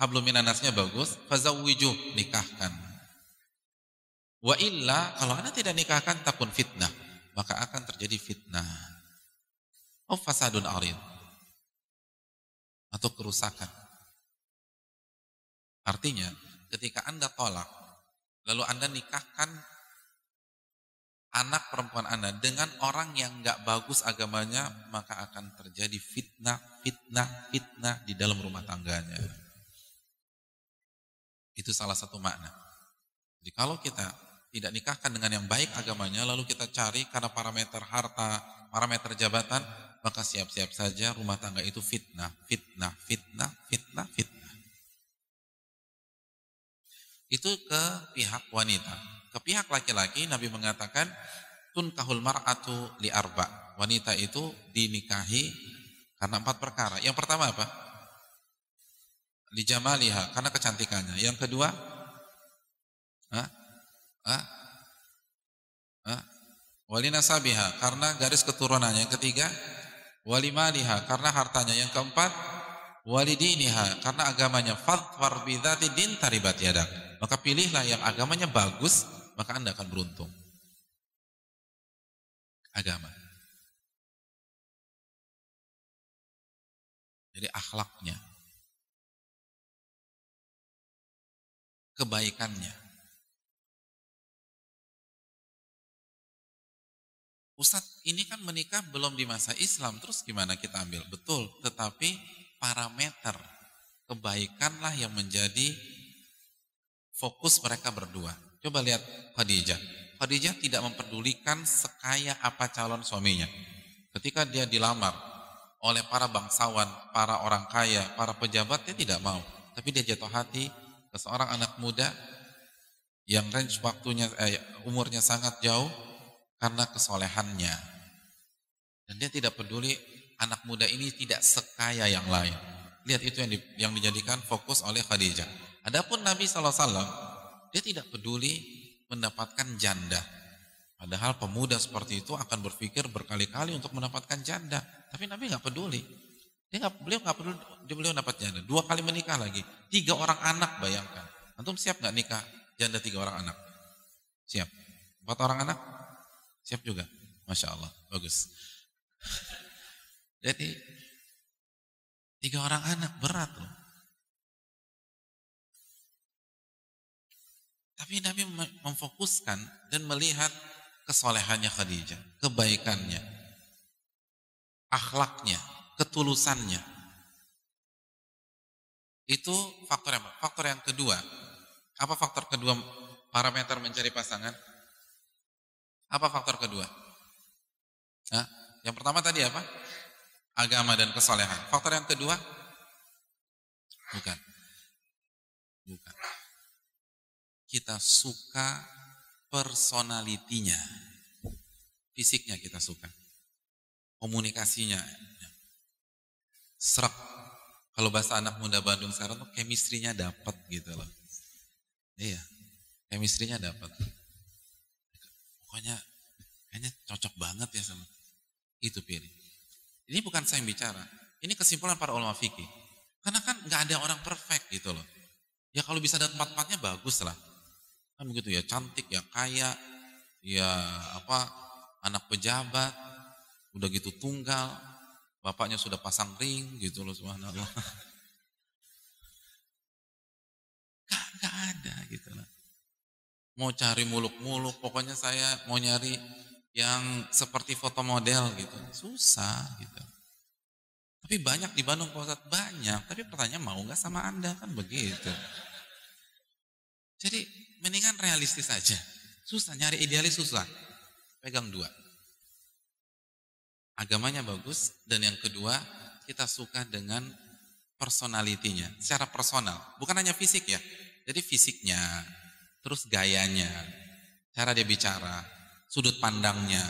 hablum minanasnya bagus fazawwijuh nikahkan. Wa illa kalau anda tidak nikahkan takun fitnah maka akan terjadi fitnah. Oh fasadun arid. atau kerusakan. Artinya, ketika Anda tolak, lalu Anda nikahkan anak perempuan Anda dengan orang yang nggak bagus agamanya, maka akan terjadi fitnah, fitnah, fitnah di dalam rumah tangganya. Itu salah satu makna. Jadi kalau kita tidak nikahkan dengan yang baik agamanya, lalu kita cari karena parameter harta, parameter jabatan, maka siap-siap saja rumah tangga itu fitnah, fitnah, fitnah, fitnah, fitnah. Itu ke pihak wanita. Ke pihak laki-laki Nabi mengatakan tun kahul mar'atu li arba. Wanita itu dinikahi karena empat perkara. Yang pertama apa? Li jamaliha karena kecantikannya. Yang kedua, Hah? Hah? Hah? Wali nasabiha karena garis keturunannya. Yang ketiga, wali maliha karena hartanya. Yang keempat, wali diniha karena agamanya. Fadfar bidzati din taribat yadak. Maka pilihlah yang agamanya bagus, maka Anda akan beruntung. Agama. Jadi akhlaknya. Kebaikannya Ustadz ini kan menikah belum di masa Islam, terus gimana kita ambil? Betul, tetapi parameter kebaikanlah yang menjadi fokus mereka berdua. Coba lihat Khadijah. Khadijah tidak memperdulikan sekaya apa calon suaminya. Ketika dia dilamar oleh para bangsawan, para orang kaya, para pejabat, dia tidak mau. Tapi dia jatuh hati ke seorang anak muda yang range waktunya, eh, umurnya sangat jauh, karena kesolehannya. Dan dia tidak peduli anak muda ini tidak sekaya yang lain. Lihat itu yang, di, yang dijadikan fokus oleh Khadijah. Adapun Nabi SAW, dia tidak peduli mendapatkan janda. Padahal pemuda seperti itu akan berpikir berkali-kali untuk mendapatkan janda. Tapi Nabi nggak peduli. Dia nggak beliau nggak peduli dia beliau dapat janda. Dua kali menikah lagi, tiga orang anak bayangkan. Antum siap nggak nikah janda tiga orang anak? Siap. Empat orang anak? Siap juga? Masya Allah, bagus. Jadi, tiga orang anak berat loh. Tapi Nabi memfokuskan dan melihat kesolehannya Khadijah, kebaikannya, akhlaknya, ketulusannya. Itu faktor yang faktor yang kedua. Apa faktor kedua parameter mencari pasangan? Apa faktor kedua? Nah, yang pertama tadi apa? Agama dan kesolehan. Faktor yang kedua? Bukan. Bukan. Kita suka personalitinya. Fisiknya kita suka. Komunikasinya. Serak. Kalau bahasa anak muda Bandung sekarang tuh chemistry-nya dapat gitu loh. Iya. Chemistry-nya dapat pokoknya kayaknya cocok banget ya sama itu pilih. Ini bukan saya yang bicara, ini kesimpulan para ulama fikih. Karena kan nggak ada orang perfect gitu loh. Ya kalau bisa ada tempat-tempatnya bagus lah. Kan begitu ya, cantik ya, kaya, ya apa anak pejabat, udah gitu tunggal, bapaknya sudah pasang ring gitu loh subhanallah. Gak, gak ada gitu loh mau cari muluk-muluk, pokoknya saya mau nyari yang seperti foto model gitu. Susah gitu. Tapi banyak di Bandung Pak banyak. Tapi pertanyaan mau nggak sama Anda kan begitu. Jadi mendingan realistis saja. Susah nyari idealis susah. Pegang dua. Agamanya bagus dan yang kedua kita suka dengan personalitinya, secara personal, bukan hanya fisik ya. Jadi fisiknya, terus gayanya, cara dia bicara, sudut pandangnya,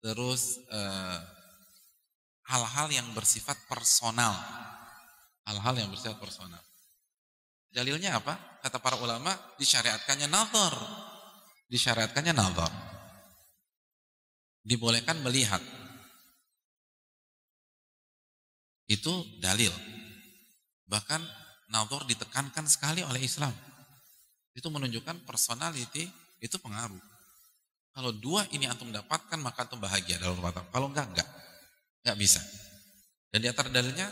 terus eh, hal-hal uh, yang bersifat personal, hal-hal yang bersifat personal. Dalilnya apa? Kata para ulama, disyariatkannya nazar. Disyariatkannya nazar. Dibolehkan melihat. Itu dalil. Bahkan nazar ditekankan sekali oleh Islam. Itu menunjukkan personality itu pengaruh. Kalau dua ini antum dapatkan maka antum bahagia dalam rumah tangga. Kalau enggak enggak. Enggak bisa. Dan di antara dalilnya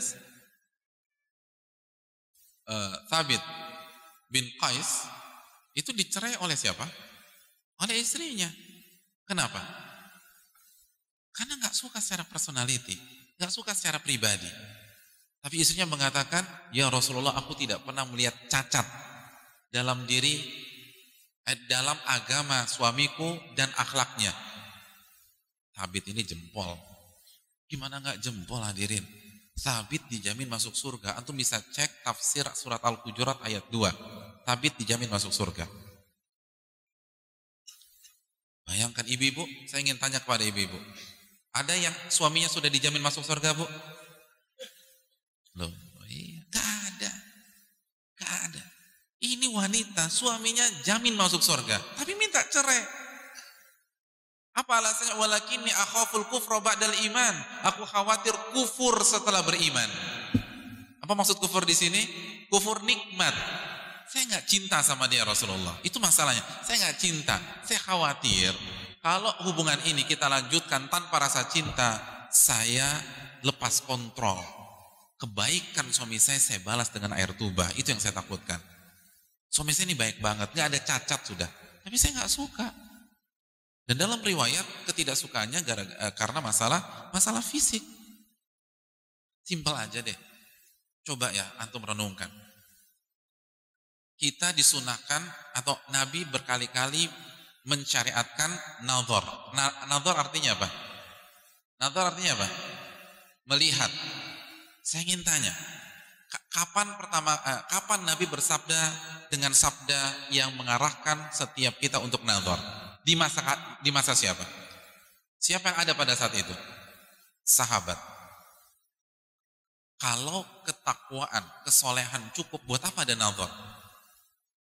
uh, Thabit bin Qais itu dicerai oleh siapa? Oleh istrinya. Kenapa? Karena nggak suka secara personality, nggak suka secara pribadi. Tapi istrinya mengatakan, ya Rasulullah aku tidak pernah melihat cacat dalam diri, eh, dalam agama suamiku dan akhlaknya. Thabit ini jempol. Gimana nggak jempol hadirin? Thabit dijamin masuk surga. Antum bisa cek tafsir surat Al-Hujurat ayat 2. Thabit dijamin masuk surga. Bayangkan ibu-ibu, saya ingin tanya kepada ibu-ibu. Ada yang suaminya sudah dijamin masuk surga, Bu? Loh, iya, gak ada. Gak ada. Ini wanita, suaminya jamin masuk surga, tapi minta cerai. Apa alasannya? Walakinni akhaful kufra ba'dal iman. Aku khawatir kufur setelah beriman. Apa maksud kufur di sini? Kufur nikmat. Saya nggak cinta sama dia Rasulullah. Itu masalahnya. Saya nggak cinta. Saya khawatir kalau hubungan ini kita lanjutkan tanpa rasa cinta, saya lepas kontrol kebaikan suami saya saya balas dengan air tuba itu yang saya takutkan suami saya ini baik banget nggak ada cacat sudah tapi saya nggak suka dan dalam riwayat ketidaksukaannya gara, eh, karena masalah masalah fisik simpel aja deh coba ya antum renungkan kita disunahkan atau Nabi berkali-kali mencariatkan nazar. Nazar artinya apa? Nazar artinya apa? Melihat. Saya ingin tanya, kapan pertama eh, kapan Nabi bersabda dengan sabda yang mengarahkan setiap kita untuk nazar? Di masa di masa siapa? Siapa yang ada pada saat itu? Sahabat. Kalau ketakwaan, kesolehan cukup buat apa ada nazar?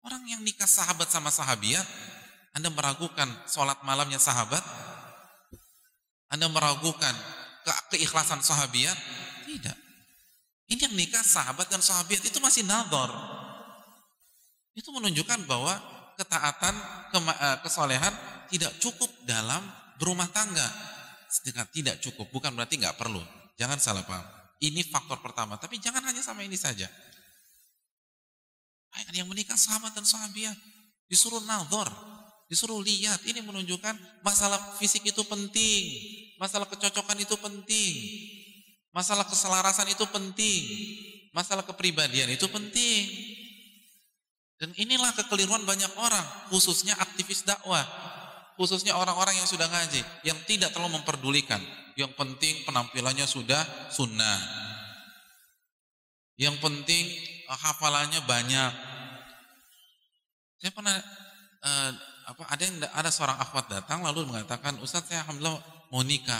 Orang yang nikah sahabat sama sahabiat, Anda meragukan sholat malamnya sahabat? Anda meragukan ke keikhlasan sahabiat? Tidak. Ini yang nikah sahabat dan sahabat itu masih nador. Itu menunjukkan bahwa ketaatan, eh, kesolehan tidak cukup dalam berumah tangga. Tidak cukup, bukan berarti nggak perlu. Jangan salah paham. Ini faktor pertama, tapi jangan hanya sama ini saja. Yang menikah sahabat dan sahabat disuruh nador, disuruh lihat. Ini menunjukkan masalah fisik itu penting, masalah kecocokan itu penting. Masalah keselarasan itu penting. Masalah kepribadian itu penting. Dan inilah kekeliruan banyak orang, khususnya aktivis dakwah, khususnya orang-orang yang sudah ngaji, yang tidak terlalu memperdulikan. Yang penting penampilannya sudah sunnah. Yang penting eh, hafalannya banyak. Saya pernah uh, apa ada yang ada seorang akhwat datang lalu mengatakan, "Ustaz, saya alhamdulillah mau nikah."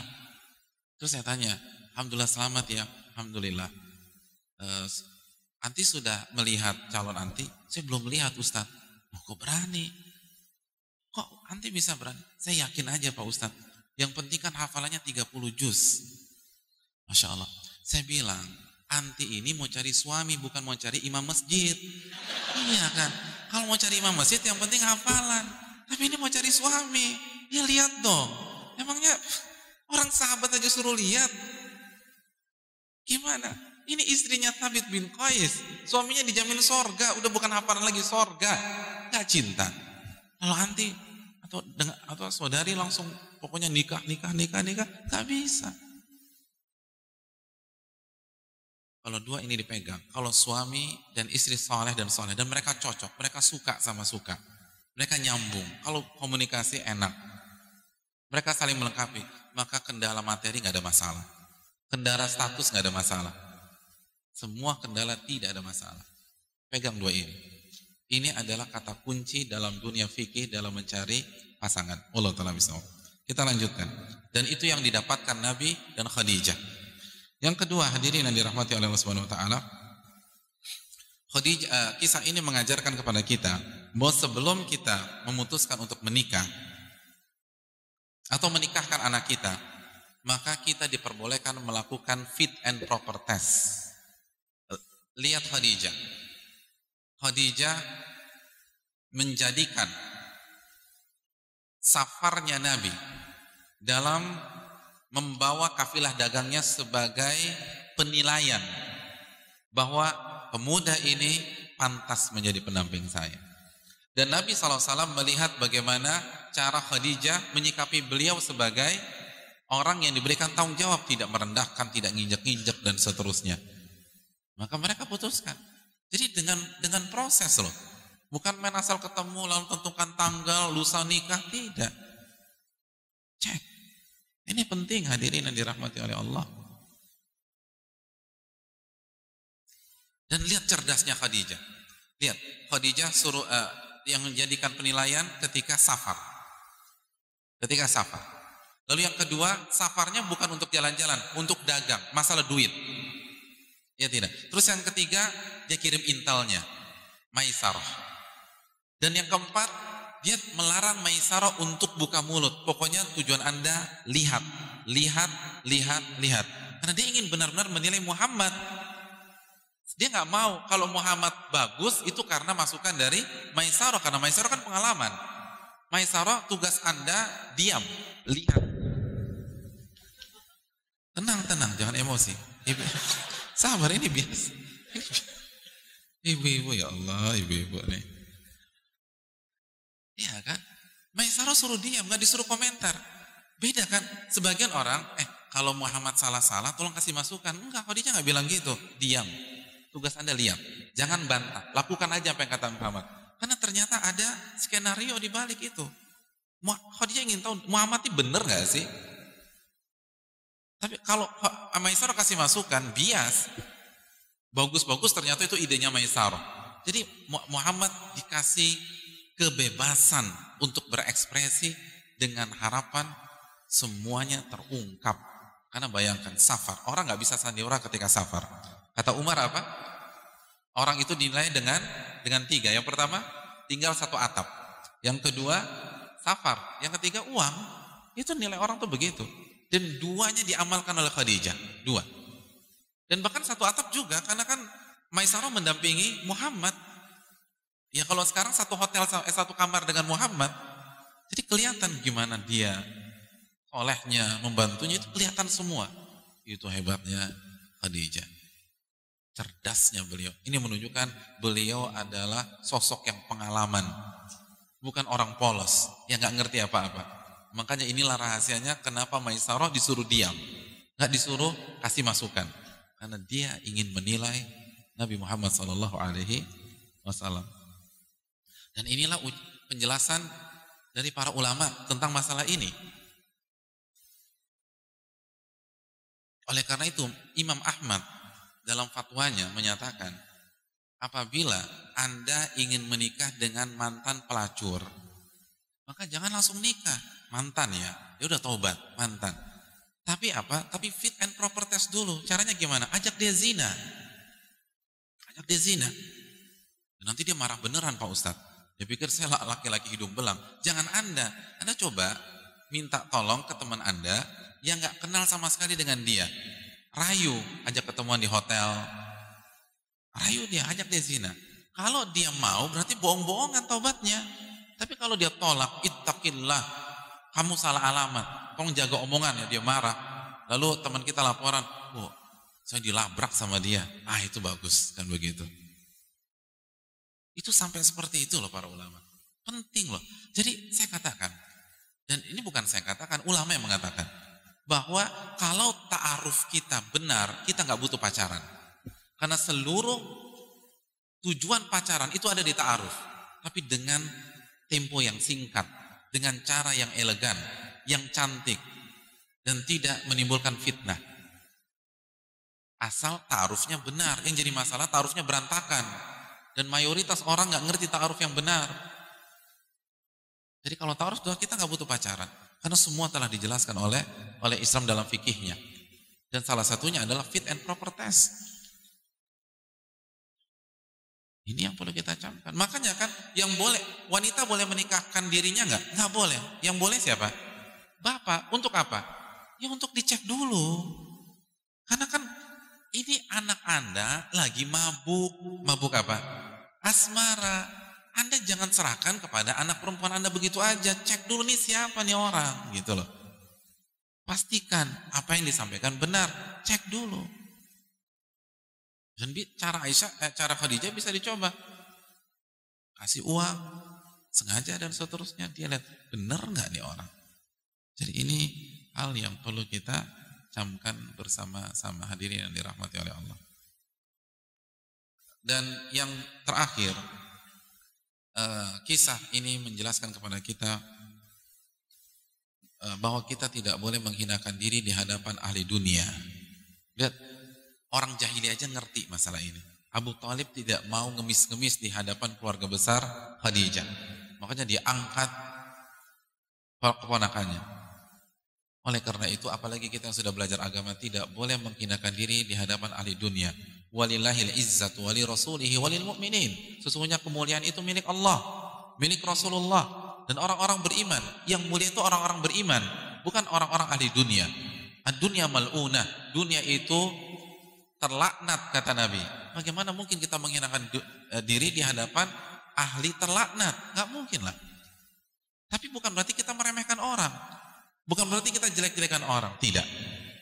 Terus saya tanya, Alhamdulillah selamat ya, Alhamdulillah. Uh, anti sudah melihat calon anti? Saya belum melihat Ustaz. Oh, kok berani? Kok anti bisa berani? Saya yakin aja Pak Ustaz. Yang penting kan hafalannya 30 juz. Masya Allah. Saya bilang, anti ini mau cari suami bukan mau cari imam masjid. Iya kan? Kalau mau cari imam masjid yang penting hafalan. Tapi ini mau cari suami. Ya lihat dong. Emangnya orang sahabat aja suruh lihat. Gimana? Ini istrinya Thabit bin Qais. Suaminya dijamin sorga. Udah bukan hafalan lagi sorga. Gak cinta. Kalau anti atau dengan atau saudari langsung pokoknya nikah, nikah, nikah, nikah. Gak bisa. Kalau dua ini dipegang. Kalau suami dan istri soleh dan soleh. Dan mereka cocok. Mereka suka sama suka. Mereka nyambung. Kalau komunikasi enak. Mereka saling melengkapi. Maka kendala materi nggak ada masalah. Kendala status nggak ada masalah. Semua kendala tidak ada masalah. Pegang dua ini. Ini adalah kata kunci dalam dunia fikih dalam mencari pasangan. Allah taala bisa. Kita lanjutkan. Dan itu yang didapatkan Nabi dan Khadijah. Yang kedua, hadirin yang dirahmati oleh Allah Subhanahu wa taala. Khadijah, uh, kisah ini mengajarkan kepada kita bahwa sebelum kita memutuskan untuk menikah atau menikahkan anak kita, maka kita diperbolehkan melakukan fit and proper test. Lihat Khadijah. Khadijah menjadikan safarnya Nabi dalam membawa kafilah dagangnya sebagai penilaian bahwa pemuda ini pantas menjadi pendamping saya. Dan Nabi SAW melihat bagaimana cara Khadijah menyikapi beliau sebagai orang yang diberikan tanggung jawab, tidak merendahkan, tidak nginjek-nginjek dan seterusnya. Maka mereka putuskan. Jadi dengan dengan proses loh. Bukan main asal ketemu lalu tentukan tanggal, lusa nikah, tidak. Cek. Ini penting hadirin yang dirahmati oleh Allah. Dan lihat cerdasnya Khadijah. Lihat, Khadijah suruh uh, yang menjadikan penilaian ketika safar. Ketika safar. Lalu yang kedua, safarnya bukan untuk jalan-jalan, untuk dagang, masalah duit. Ya tidak. Terus yang ketiga, dia kirim intelnya, Maisarah. Dan yang keempat, dia melarang Maisarah untuk buka mulut. Pokoknya tujuan Anda lihat, lihat, lihat, lihat. Karena dia ingin benar-benar menilai Muhammad dia nggak mau kalau Muhammad bagus itu karena masukan dari Maisaro karena Maisaro kan pengalaman. Maisaro tugas Anda diam, lihat. Tenang, tenang, jangan emosi. Ibu, sabar ini biasa. Ibu-ibu ya Allah, ibu-ibu nih. Iya kan? Maisaro suruh diam, nggak disuruh komentar. Beda kan? Sebagian orang, eh kalau Muhammad salah-salah, tolong kasih masukan. Enggak, Khadijah nggak bilang gitu. Diam. Tugas Anda lihat, jangan bantah, lakukan aja apa yang kata Muhammad. Karena ternyata ada skenario di balik itu. Khadijah ingin tahu Muhammad ini benar gak sih? Tapi kalau Maisarah kasih masukan, bias, bagus-bagus ternyata itu idenya Maisarah. Jadi Muhammad dikasih kebebasan untuk berekspresi dengan harapan semuanya terungkap. Karena bayangkan safar, orang nggak bisa sandiwara ketika safar. Kata Umar apa? Orang itu dinilai dengan dengan tiga. Yang pertama, tinggal satu atap. Yang kedua, safar. Yang ketiga, uang. Itu nilai orang tuh begitu. Dan duanya diamalkan oleh Khadijah. Dua. Dan bahkan satu atap juga, karena kan Maisarah mendampingi Muhammad. Ya kalau sekarang satu hotel, eh, satu kamar dengan Muhammad, jadi kelihatan gimana dia olehnya, membantunya, itu kelihatan semua. Itu hebatnya Khadijah cerdasnya beliau. Ini menunjukkan beliau adalah sosok yang pengalaman, bukan orang polos yang nggak ngerti apa-apa. Makanya inilah rahasianya kenapa Maisarah disuruh diam, nggak disuruh kasih masukan, karena dia ingin menilai Nabi Muhammad Shallallahu Alaihi Wasallam. Dan inilah penjelasan dari para ulama tentang masalah ini. Oleh karena itu Imam Ahmad dalam fatwanya menyatakan apabila Anda ingin menikah dengan mantan pelacur maka jangan langsung nikah. Mantan ya ya udah taubat mantan. Tapi apa? Tapi fit and proper test dulu. Caranya gimana? Ajak dia zina. Ajak dia zina. Dan nanti dia marah beneran Pak Ustadz. Dia pikir saya laki-laki hidung belang. Jangan Anda. Anda coba minta tolong ke teman Anda yang nggak kenal sama sekali dengan dia. Rayu, ajak ketemuan di hotel. Rayu dia, ajak dia zina. Kalau dia mau berarti bohong-bohongan taubatnya. Tapi kalau dia tolak, ittaqillah, kamu salah alamat. Tolong jaga omongan ya, dia marah. Lalu teman kita laporan, oh, saya dilabrak sama dia. Ah itu bagus, kan begitu. Itu sampai seperti itu loh para ulama. Penting loh. Jadi saya katakan, dan ini bukan saya katakan, ulama yang mengatakan bahwa kalau ta'aruf kita benar, kita nggak butuh pacaran. Karena seluruh tujuan pacaran itu ada di ta'aruf. Tapi dengan tempo yang singkat, dengan cara yang elegan, yang cantik, dan tidak menimbulkan fitnah. Asal ta'arufnya benar, yang jadi masalah ta'arufnya berantakan. Dan mayoritas orang nggak ngerti ta'aruf yang benar. Jadi kalau ta'aruf kita nggak butuh pacaran. Karena semua telah dijelaskan oleh oleh Islam dalam fikihnya. Dan salah satunya adalah fit and proper test. Ini yang perlu kita camkan. Makanya kan yang boleh wanita boleh menikahkan dirinya nggak? Nggak boleh. Yang boleh siapa? Bapak. Untuk apa? Ya untuk dicek dulu. Karena kan ini anak Anda lagi mabuk. Mabuk apa? Asmara. Anda jangan serahkan kepada anak perempuan Anda begitu aja. Cek dulu nih siapa nih orang, gitu loh. Pastikan apa yang disampaikan benar. Cek dulu. Dan cara Aisyah, eh, cara Khadijah bisa dicoba. Kasih uang, sengaja dan seterusnya. Dia lihat, benar nggak nih orang? Jadi ini hal yang perlu kita camkan bersama-sama hadirin yang dirahmati oleh Allah. Dan yang terakhir, uh, kisah ini menjelaskan kepada kita uh, bahwa kita tidak boleh menghinakan diri di hadapan ahli dunia. Lihat, orang jahili aja ngerti masalah ini. Abu Talib tidak mau ngemis-ngemis di hadapan keluarga besar Khadijah. Makanya dia angkat keponakannya. Oleh karena itu, apalagi kita yang sudah belajar agama tidak boleh menghinakan diri di hadapan ahli dunia. Walillahil izzatu wali rasulihi walil mu'minin. Sesungguhnya kemuliaan itu milik Allah, milik Rasulullah dan orang-orang beriman. Yang mulia itu orang-orang beriman, bukan orang-orang ahli dunia. Ad-dunya mal'unah. Dunia itu terlaknat kata Nabi. Bagaimana mungkin kita menghinakan eh, diri di hadapan ahli terlaknat? Gak mungkin lah. Tapi bukan berarti kita meremehkan orang. Bukan berarti kita jelek-jelekan orang. Tidak.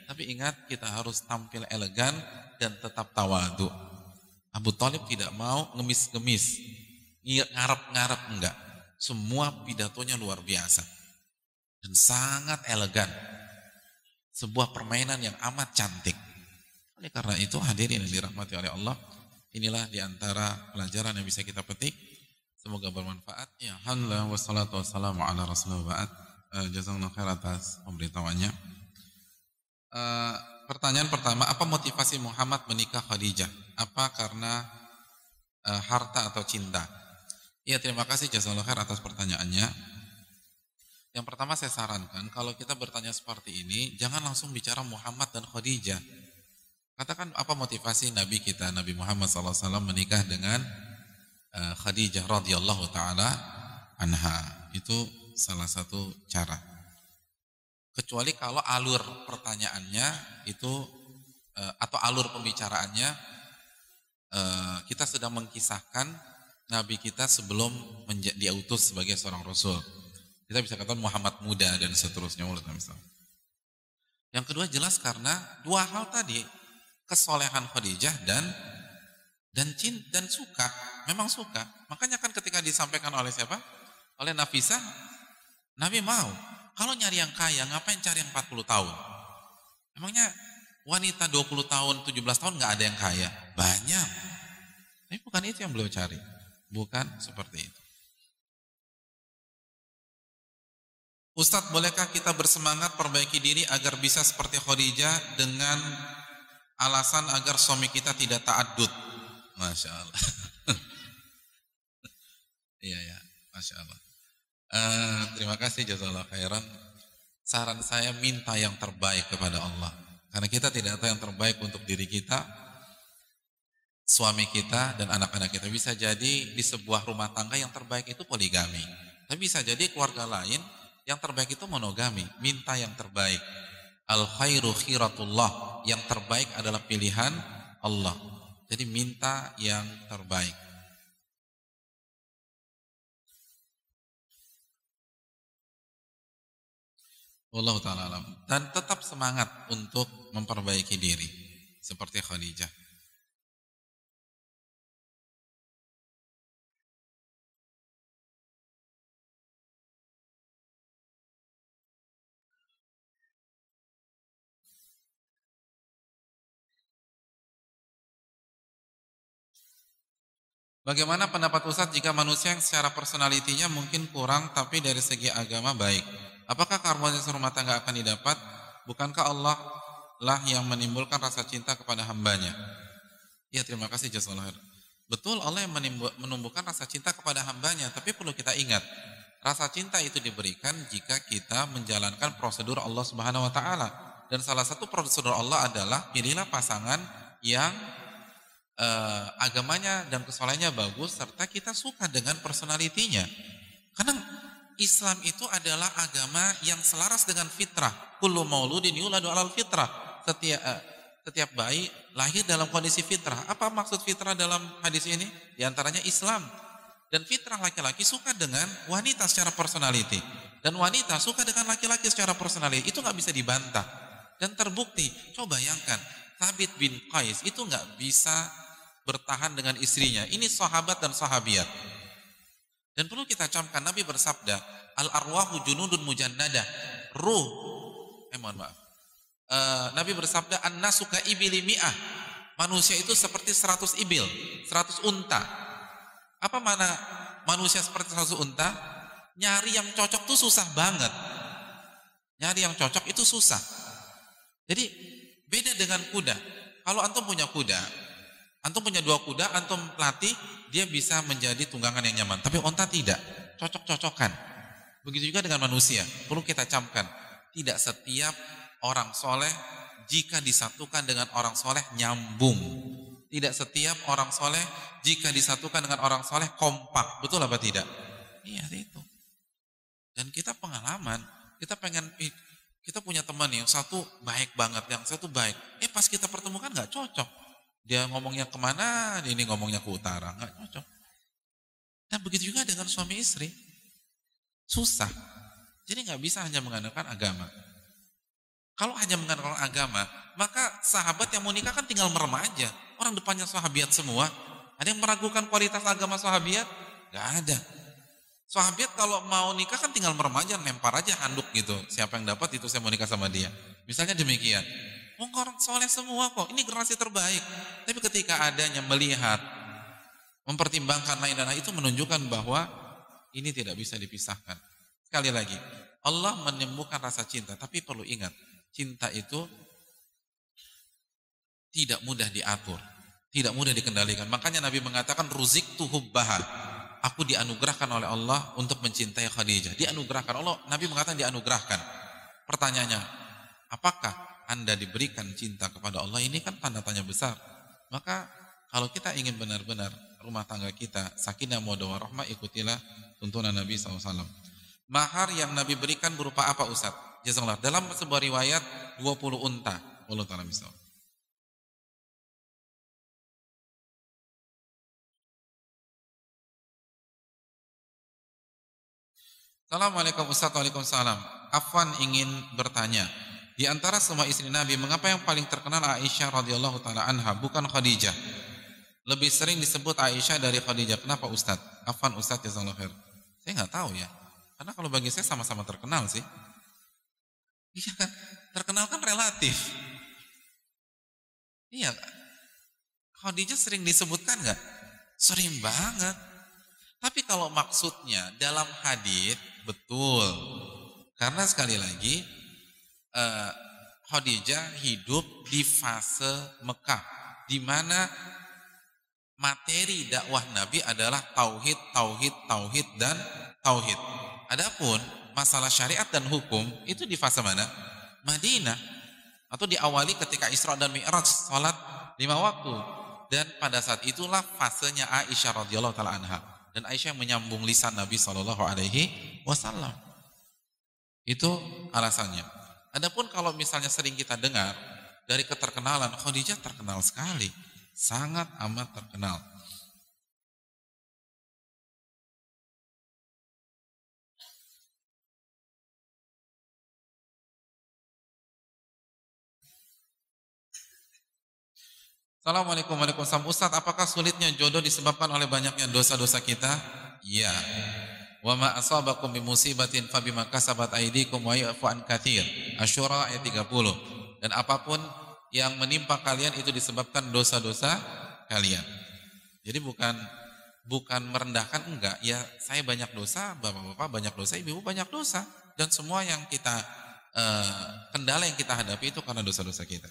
Tapi ingat kita harus tampil elegan dan tetap tawadu. Abu Talib tidak mau ngemis-ngemis, ngarep-ngarep enggak. Semua pidatonya luar biasa dan sangat elegan. Sebuah permainan yang amat cantik. Oleh karena itu hadirin yang dirahmati oleh Allah, inilah di antara pelajaran yang bisa kita petik. Semoga bermanfaat. Ya, alhamdulillah wassalatu wassalamu ala rasulullah. Uh, Jazakallahu khair atas pemberitahuannya. Uh, pertanyaan pertama, apa motivasi Muhammad menikah Khadijah? Apa karena e, harta atau cinta? Iya, terima kasih Jazakallah khair atas pertanyaannya. Yang pertama saya sarankan, kalau kita bertanya seperti ini, jangan langsung bicara Muhammad dan Khadijah. Katakan apa motivasi Nabi kita, Nabi Muhammad SAW menikah dengan e, Khadijah radhiyallahu taala anha. Itu salah satu cara kecuali kalau alur pertanyaannya itu eh, atau alur pembicaraannya eh, kita sedang mengkisahkan Nabi kita sebelum diutus sebagai seorang Rasul. Kita bisa katakan Muhammad muda dan seterusnya. Yang kedua jelas karena dua hal tadi kesolehan Khadijah dan dan cinta dan suka memang suka makanya kan ketika disampaikan oleh siapa oleh Nafisa Nabi mau kalau nyari yang kaya, ngapain cari yang 40 tahun? Emangnya wanita 20 tahun, 17 tahun nggak ada yang kaya? Banyak. Tapi bukan itu yang beliau cari. Bukan seperti itu. Ustadz, bolehkah kita bersemangat perbaiki diri agar bisa seperti Khadijah dengan alasan agar suami kita tidak ta'adud? Masya Allah. Iya ya, Masya Allah. Uh, terima kasih jazakallah khairan. Saran saya minta yang terbaik kepada Allah. Karena kita tidak tahu yang terbaik untuk diri kita, suami kita dan anak-anak kita. Bisa jadi di sebuah rumah tangga yang terbaik itu poligami. Tapi bisa jadi keluarga lain yang terbaik itu monogami. Minta yang terbaik. Al khairu khiratullah. Yang terbaik adalah pilihan Allah. Jadi minta yang terbaik. Allah taala. Dan tetap semangat untuk memperbaiki diri seperti Khadijah. Bagaimana pendapat Ustadz jika manusia yang secara personalitinya mungkin kurang tapi dari segi agama baik? Apakah keharmonisan rumah tangga akan didapat? Bukankah Allah lah yang menimbulkan rasa cinta kepada hambanya? Ya terima kasih jazakallah Betul Allah yang menumbuhkan rasa cinta kepada hambanya, tapi perlu kita ingat, rasa cinta itu diberikan jika kita menjalankan prosedur Allah Subhanahu wa taala. Dan salah satu prosedur Allah adalah pilihlah pasangan yang eh, agamanya dan kesolehannya bagus serta kita suka dengan personalitinya. Karena Islam itu adalah agama yang selaras dengan fitrah. Kullu mauludin yuladu alal fitrah. Setiap uh, setiap bayi lahir dalam kondisi fitrah. Apa maksud fitrah dalam hadis ini? Di antaranya Islam. Dan fitrah laki-laki suka dengan wanita secara personality. Dan wanita suka dengan laki-laki secara personality. Itu nggak bisa dibantah. Dan terbukti, coba bayangkan, Thabit bin Qais itu nggak bisa bertahan dengan istrinya. Ini sahabat dan sahabiat. Dan perlu kita camkan Nabi bersabda, al arwahu junudun mujannadah. Ruh, eh mohon maaf. Uh, Nabi bersabda, an nasuka ibili mi'ah. Manusia itu seperti 100 ibil, 100 unta. Apa mana manusia seperti 100 unta? Nyari yang cocok tuh susah banget. Nyari yang cocok itu susah. Jadi beda dengan kuda. Kalau antum punya kuda, Antum punya dua kuda, antum latih, dia bisa menjadi tunggangan yang nyaman. Tapi onta tidak, cocok-cocokan. Begitu juga dengan manusia, perlu kita camkan. Tidak setiap orang soleh jika disatukan dengan orang soleh nyambung. Tidak setiap orang soleh jika disatukan dengan orang soleh kompak. Betul apa tidak? Iya itu. Dan kita pengalaman, kita pengen kita punya teman yang satu baik banget, yang satu baik. Eh pas kita pertemukan nggak cocok dia ngomongnya ke mana, ini ngomongnya ke utara, nggak cocok. Dan begitu juga dengan suami istri, susah. Jadi nggak bisa hanya mengandalkan agama. Kalau hanya mengandalkan agama, maka sahabat yang mau nikah kan tinggal merem aja. Orang depannya sahabiat semua. Ada yang meragukan kualitas agama sahabiat? Gak ada. Sahabiat kalau mau nikah kan tinggal merem aja, lempar aja handuk gitu. Siapa yang dapat itu saya mau nikah sama dia. Misalnya demikian. Wong orang soleh semua kok. Ini generasi terbaik. Tapi ketika adanya melihat, mempertimbangkan lain dan itu menunjukkan bahwa ini tidak bisa dipisahkan. Sekali lagi, Allah menyembuhkan rasa cinta, tapi perlu ingat, cinta itu tidak mudah diatur, tidak mudah dikendalikan. Makanya Nabi mengatakan ruzik tuhubbaha. Aku dianugerahkan oleh Allah untuk mencintai Khadijah. Dianugerahkan Allah, Nabi mengatakan dianugerahkan. Pertanyaannya, apakah anda diberikan cinta kepada Allah ini kan tanda tanya besar. Maka kalau kita ingin benar-benar rumah tangga kita sakinah mawaddah rahmah ikutilah tuntunan Nabi SAW. Mahar yang Nabi berikan berupa apa Ustaz? Jazakallah. Dalam sebuah riwayat 20 unta. Allah taala misal. Assalamualaikum Ustaz Waalaikumsalam Afwan ingin bertanya di antara semua istri Nabi, mengapa yang paling terkenal Aisyah radhiyallahu taala anha, bukan Khadijah? Lebih sering disebut Aisyah dari Khadijah. Kenapa Ustadz? Afan Ustadz jazakallahu khair. Saya nggak tahu ya. Karena kalau bagi saya sama-sama terkenal sih. Iya kan? Terkenal kan relatif. Iya. Khadijah sering disebutkan nggak? Sering banget. Tapi kalau maksudnya dalam hadis betul. Karena sekali lagi uh, Khadijah hidup di fase Mekah di mana materi dakwah Nabi adalah tauhid, tauhid, tauhid dan tauhid. Adapun masalah syariat dan hukum itu di fase mana? Madinah atau diawali ketika Isra dan Mi'raj salat lima waktu dan pada saat itulah fasenya Aisyah radhiyallahu taala anha dan Aisyah menyambung lisan Nabi Shallallahu alaihi wasallam. Itu alasannya. Adapun kalau misalnya sering kita dengar dari keterkenalan Khadijah terkenal sekali, sangat amat terkenal. Assalamualaikum warahmatullahi wabarakatuh. Ustaz, apakah sulitnya jodoh disebabkan oleh banyaknya dosa-dosa kita? Iya. Wa ma asabakum bi musibatin fa bima kasabat aydikum wa ya'fu an katsir. Asyura ayat 30. Dan apa pun yang menimpa kalian itu disebabkan dosa-dosa kalian. Jadi bukan bukan merendahkan enggak. Ya saya banyak dosa, Bapak-bapak banyak dosa, Ibu banyak dosa dan semua yang kita uh, kendala yang kita hadapi itu karena dosa-dosa kita.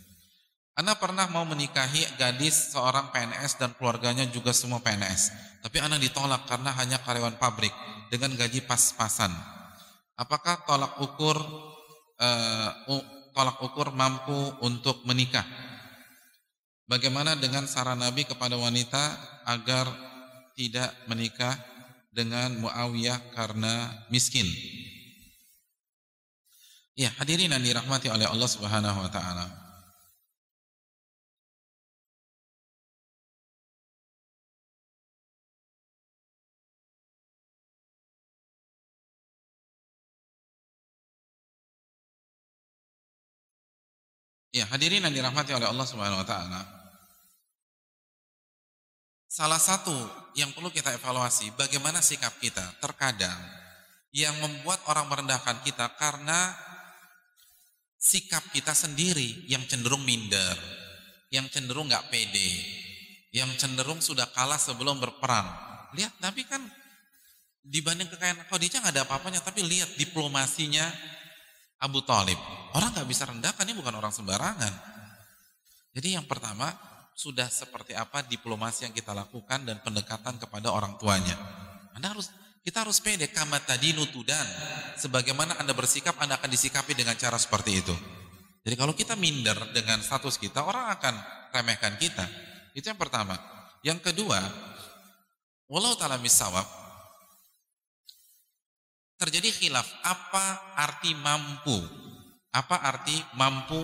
Anda pernah mau menikahi gadis seorang PNS dan keluarganya juga semua PNS. Tapi Anda ditolak karena hanya karyawan pabrik dengan gaji pas-pasan. Apakah tolak ukur uh, tolak ukur mampu untuk menikah? Bagaimana dengan saran Nabi kepada wanita agar tidak menikah dengan Muawiyah karena miskin? Ya, hadirin yang dirahmati oleh Allah Subhanahu wa taala. Ya, hadirin yang dirahmati oleh Allah Subhanahu wa taala. salah satu yang perlu kita evaluasi bagaimana sikap kita terkadang yang membuat orang merendahkan kita karena sikap kita sendiri yang cenderung minder, yang cenderung nggak pede, yang cenderung sudah kalah sebelum berperang. Lihat, tapi kan dibanding kekayaan Khadijah nggak ada apa-apanya, tapi lihat diplomasinya Abu Talib. Orang nggak bisa rendahkan, ini bukan orang sembarangan. Jadi yang pertama, sudah seperti apa diplomasi yang kita lakukan dan pendekatan kepada orang tuanya. Anda harus kita harus pede kama tadi nutudan. Sebagaimana Anda bersikap, Anda akan disikapi dengan cara seperti itu. Jadi kalau kita minder dengan status kita, orang akan remehkan kita. Itu yang pertama. Yang kedua, walau ta'ala misawab, terjadi khilaf apa arti mampu? Apa arti mampu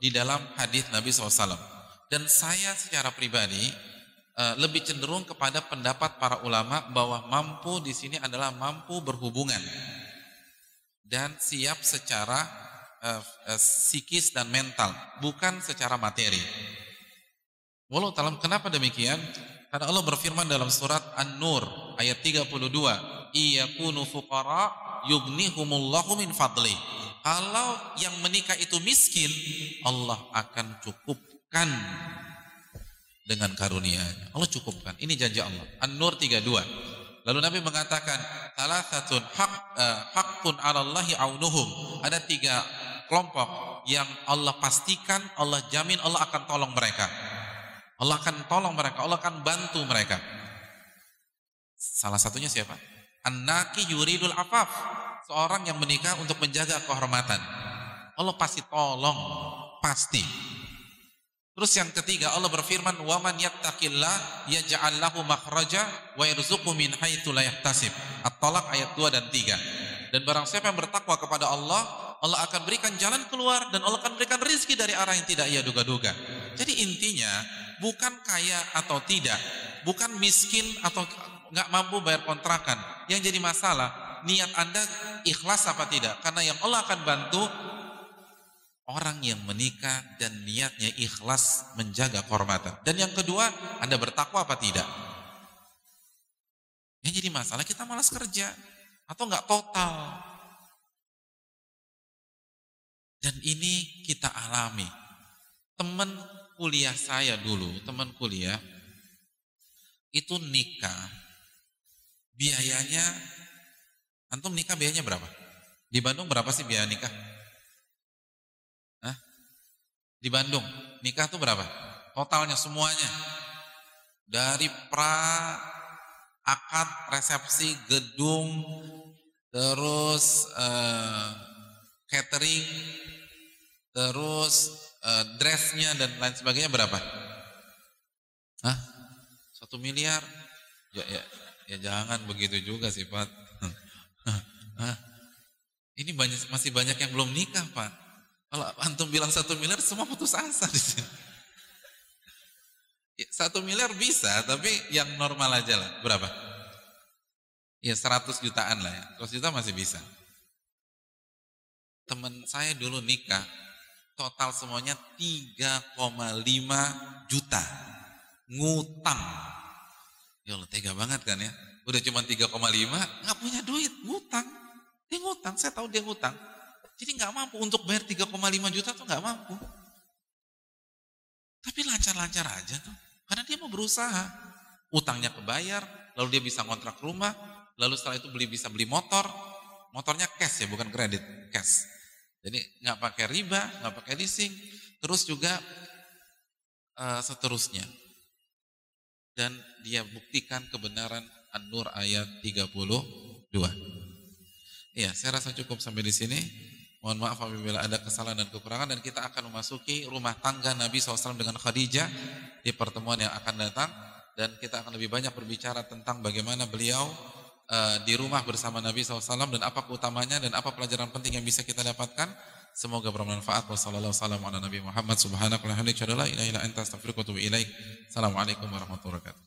di dalam hadis Nabi SAW? dan saya secara pribadi uh, lebih cenderung kepada pendapat para ulama bahwa mampu di sini adalah mampu berhubungan dan siap secara uh, uh, psikis dan mental, bukan secara materi. Walau kenapa demikian? Karena Allah berfirman dalam surat An-Nur ayat 32, "Iyakunu fuqara yughnihumullahu min fadli." Kalau yang menikah itu miskin, Allah akan cukup cukupkan dengan karunia-Nya. Allah cukupkan. Ini janji Allah. An-Nur 32. Lalu Nabi mengatakan, salah satu hak uh, hakun 'alallahi aunuhum." Ada tiga kelompok yang Allah pastikan, Allah jamin Allah akan tolong mereka. Allah akan tolong mereka, Allah akan bantu mereka. Salah satunya siapa? An-naki yuridul afaf. Seorang yang menikah untuk menjaga kehormatan. Allah pasti tolong, pasti. Terus yang ketiga Allah berfirman wa man yattaqillah yaj'al makhraja wa yarzuqhu min haitsu la. At-Talaq ayat 2 dan 3. Dan barang siapa yang bertakwa kepada Allah, Allah akan berikan jalan keluar dan Allah akan berikan rizki dari arah yang tidak ia duga-duga. Jadi intinya bukan kaya atau tidak, bukan miskin atau nggak mampu bayar kontrakan. Yang jadi masalah niat Anda ikhlas apa tidak? Karena yang Allah akan bantu orang yang menikah dan niatnya ikhlas menjaga kehormatan. Dan yang kedua, Anda bertakwa apa tidak? Yang jadi masalah kita malas kerja atau nggak total. Dan ini kita alami. Teman kuliah saya dulu, teman kuliah itu nikah biayanya antum nikah biayanya berapa? Di Bandung berapa sih biaya nikah? Di Bandung, nikah tuh berapa? Totalnya semuanya. Dari pra, akad, resepsi, gedung, terus uh, catering, terus uh, dressnya dan lain sebagainya berapa? Hah? Satu miliar? Ya, ya, ya jangan begitu juga sih Pak. Ini banyak, masih banyak yang belum nikah Pak. Kalau antum bilang satu miliar, semua putus asa di sini. Ya, satu miliar bisa, tapi yang normal aja lah. Berapa? Ya 100 jutaan lah ya. 100 juta masih bisa. Teman saya dulu nikah, total semuanya 3,5 juta. Ngutang. Ya Allah, tega banget kan ya. Udah cuma 3,5, nggak punya duit, ngutang. Dia ngutang, saya tahu dia ngutang. Jadi nggak mampu untuk bayar 3,5 juta tuh nggak mampu. Tapi lancar-lancar aja tuh. Karena dia mau berusaha. Utangnya kebayar, lalu dia bisa ngontrak rumah, lalu setelah itu beli bisa beli motor. Motornya cash ya, bukan kredit, cash. Jadi nggak pakai riba, nggak pakai leasing. Terus juga uh, seterusnya. Dan dia buktikan kebenaran An-Nur ayat 32. Iya, saya rasa cukup sampai di sini. Mohon maaf apabila ada kesalahan dan kekurangan dan kita akan memasuki rumah tangga Nabi SAW dengan Khadijah di pertemuan yang akan datang dan kita akan lebih banyak berbicara tentang bagaimana beliau uh, di rumah bersama Nabi SAW dan apa keutamanya dan apa pelajaran penting yang bisa kita dapatkan. Semoga bermanfaat. Wassalamualaikum warahmatullahi wabarakatuh.